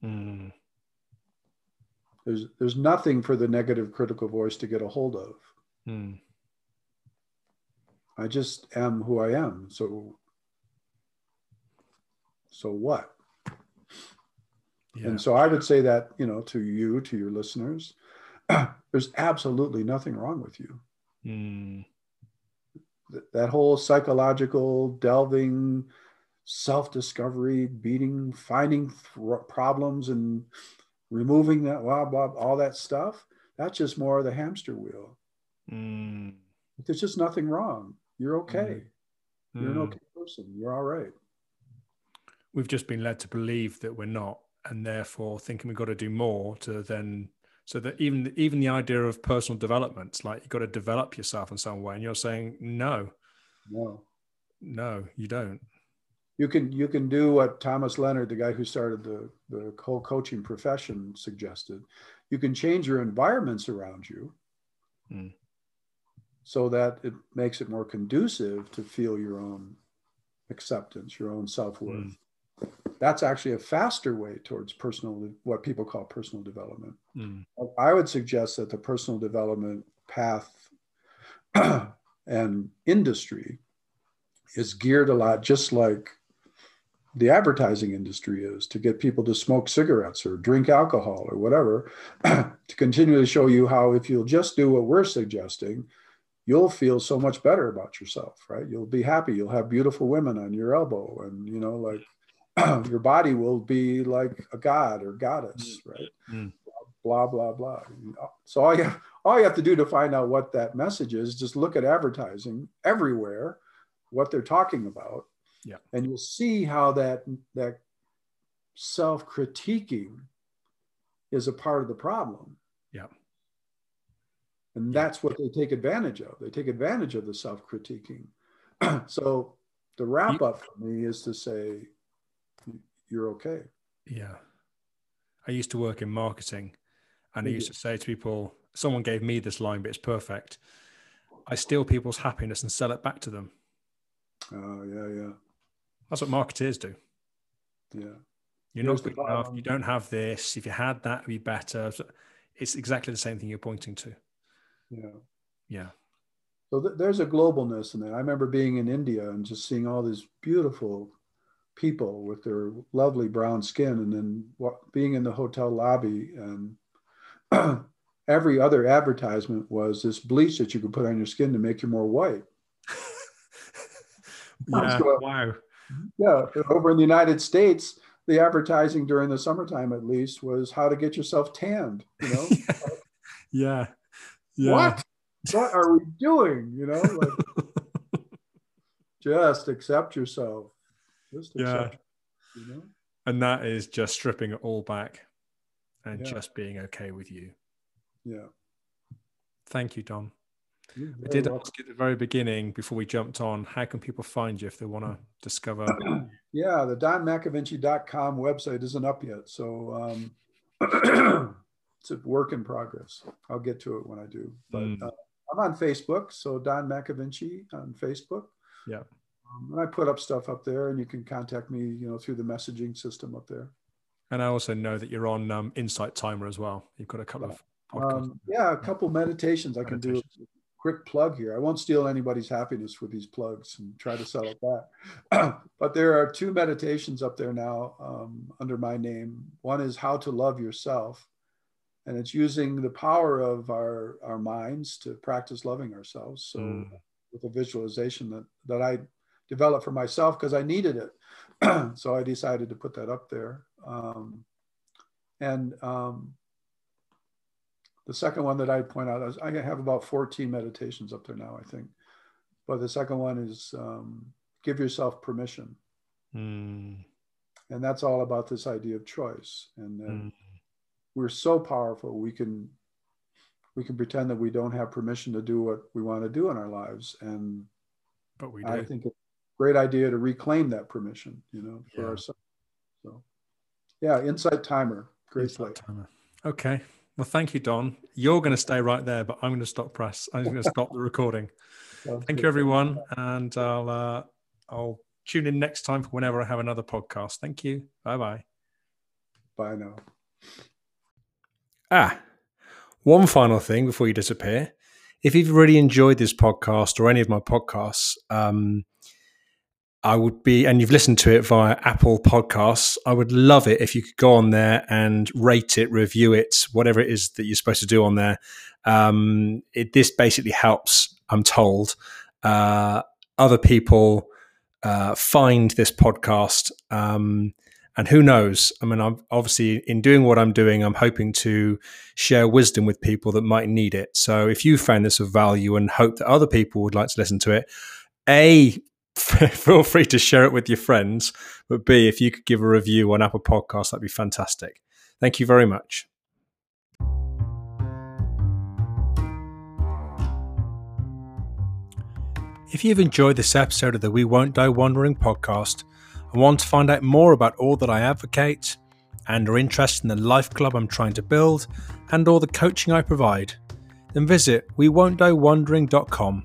Mm. There's there's nothing for the negative critical voice to get a hold of. Hmm. I just am who I am. So so what? Yeah. And so I would say that, you know, to you, to your listeners, there's absolutely nothing wrong with you. Mm. That whole psychological delving, self discovery, beating, finding th- problems and removing that blah blah all that stuff that's just more of the hamster wheel. Mm. there's just nothing wrong. You're okay. Mm. you're an okay person. You're all right. We've just been led to believe that we're not and therefore thinking we've got to do more to then so that even even the idea of personal development like you've got to develop yourself in some way and you're saying no. No. No you don't you can you can do what Thomas Leonard, the guy who started the the whole coaching profession, suggested. You can change your environments around you, mm. so that it makes it more conducive to feel your own acceptance, your own self worth. Mm. That's actually a faster way towards personal, what people call personal development. Mm. I would suggest that the personal development path and industry is geared a lot just like the advertising industry is to get people to smoke cigarettes or drink alcohol or whatever, to continually show you how if you'll just do what we're suggesting, you'll feel so much better about yourself, right? You'll be happy. You'll have beautiful women on your elbow, and you know, like your body will be like a god or goddess, mm. right? Mm. Blah blah blah. So all you have, all you have to do to find out what that message is, just look at advertising everywhere, what they're talking about, yeah. And you'll see how that that self-critiquing is a part of the problem. Yeah. And that's what they take advantage of. They take advantage of the self-critiquing. so the wrap up for me is to say you're okay. Yeah. I used to work in marketing and I mm-hmm. used to say to people, someone gave me this line, but it's perfect. I steal people's happiness and sell it back to them. Oh, yeah, yeah. That's what marketeers do. Yeah. You're not good enough. You don't have this. If you had that, it'd be better. It's exactly the same thing you're pointing to. Yeah. Yeah. So th- there's a globalness in that. I remember being in India and just seeing all these beautiful people with their lovely brown skin, and then what, being in the hotel lobby and every other advertisement was this bleach that you could put on your skin to make you more white. yeah, so, wow. Yeah, over in the United States, the advertising during the summertime, at least, was how to get yourself tanned. You know. yeah. Yeah. What? What are we doing? You know. Like, just accept yourself. Just accept, yeah. You know? And that is just stripping it all back and yeah. just being okay with you. Yeah. Thank you, Don. I did welcome. ask at the very beginning before we jumped on, how can people find you if they want to discover? yeah, the donmacavinci.com website isn't up yet. So um, it's a work in progress. I'll get to it when I do. But mm. uh, I'm on Facebook. So Don Macavinci on Facebook. Yeah. Um, and I put up stuff up there and you can contact me, you know, through the messaging system up there. And I also know that you're on um, Insight Timer as well. You've got a couple of um, yeah, a couple meditations I can do. Quick plug here. I won't steal anybody's happiness with these plugs and try to sell it back. but there are two meditations up there now um, under my name. One is how to love yourself, and it's using the power of our our minds to practice loving ourselves. So mm. with a visualization that that I developed for myself because I needed it. so I decided to put that up there. Um, and um, the second one that I point out, is I have about 14 meditations up there now, I think. But the second one is um, give yourself permission. Mm. And that's all about this idea of choice. And mm. we're so powerful, we can we can pretend that we don't have permission to do what we want to do in our lives. And but we do. I think it's a great idea to reclaim that permission, you know, for yeah. ourselves. So yeah, Insight Timer. Great Insight Timer. Okay. Well, thank you, Don. You're going to stay right there, but I'm going to stop press. I'm going to stop the recording. thank good. you, everyone, and I'll uh, I'll tune in next time for whenever I have another podcast. Thank you. Bye bye. Bye now. Ah, one final thing before you disappear. If you've really enjoyed this podcast or any of my podcasts, um, I would be, and you've listened to it via Apple Podcasts. I would love it if you could go on there and rate it, review it, whatever it is that you're supposed to do on there. Um, it, this basically helps, I'm told, uh, other people uh, find this podcast. Um, and who knows? I mean, I'm obviously in doing what I'm doing, I'm hoping to share wisdom with people that might need it. So if you found this of value and hope that other people would like to listen to it, a feel free to share it with your friends. But B, if you could give a review on Apple Podcasts, that'd be fantastic. Thank you very much. If you've enjoyed this episode of the We Won't Die Wondering podcast and want to find out more about all that I advocate and are interested in the life club I'm trying to build and all the coaching I provide, then visit we won't die wondering.com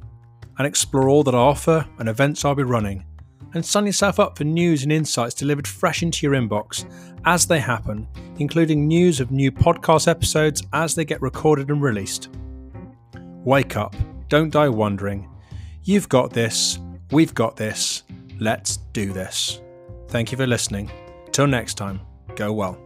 and explore all that I offer and events I'll be running. And sign yourself up for news and insights delivered fresh into your inbox as they happen, including news of new podcast episodes as they get recorded and released. Wake up, don't die wondering. You've got this, we've got this, let's do this. Thank you for listening. Till next time, go well.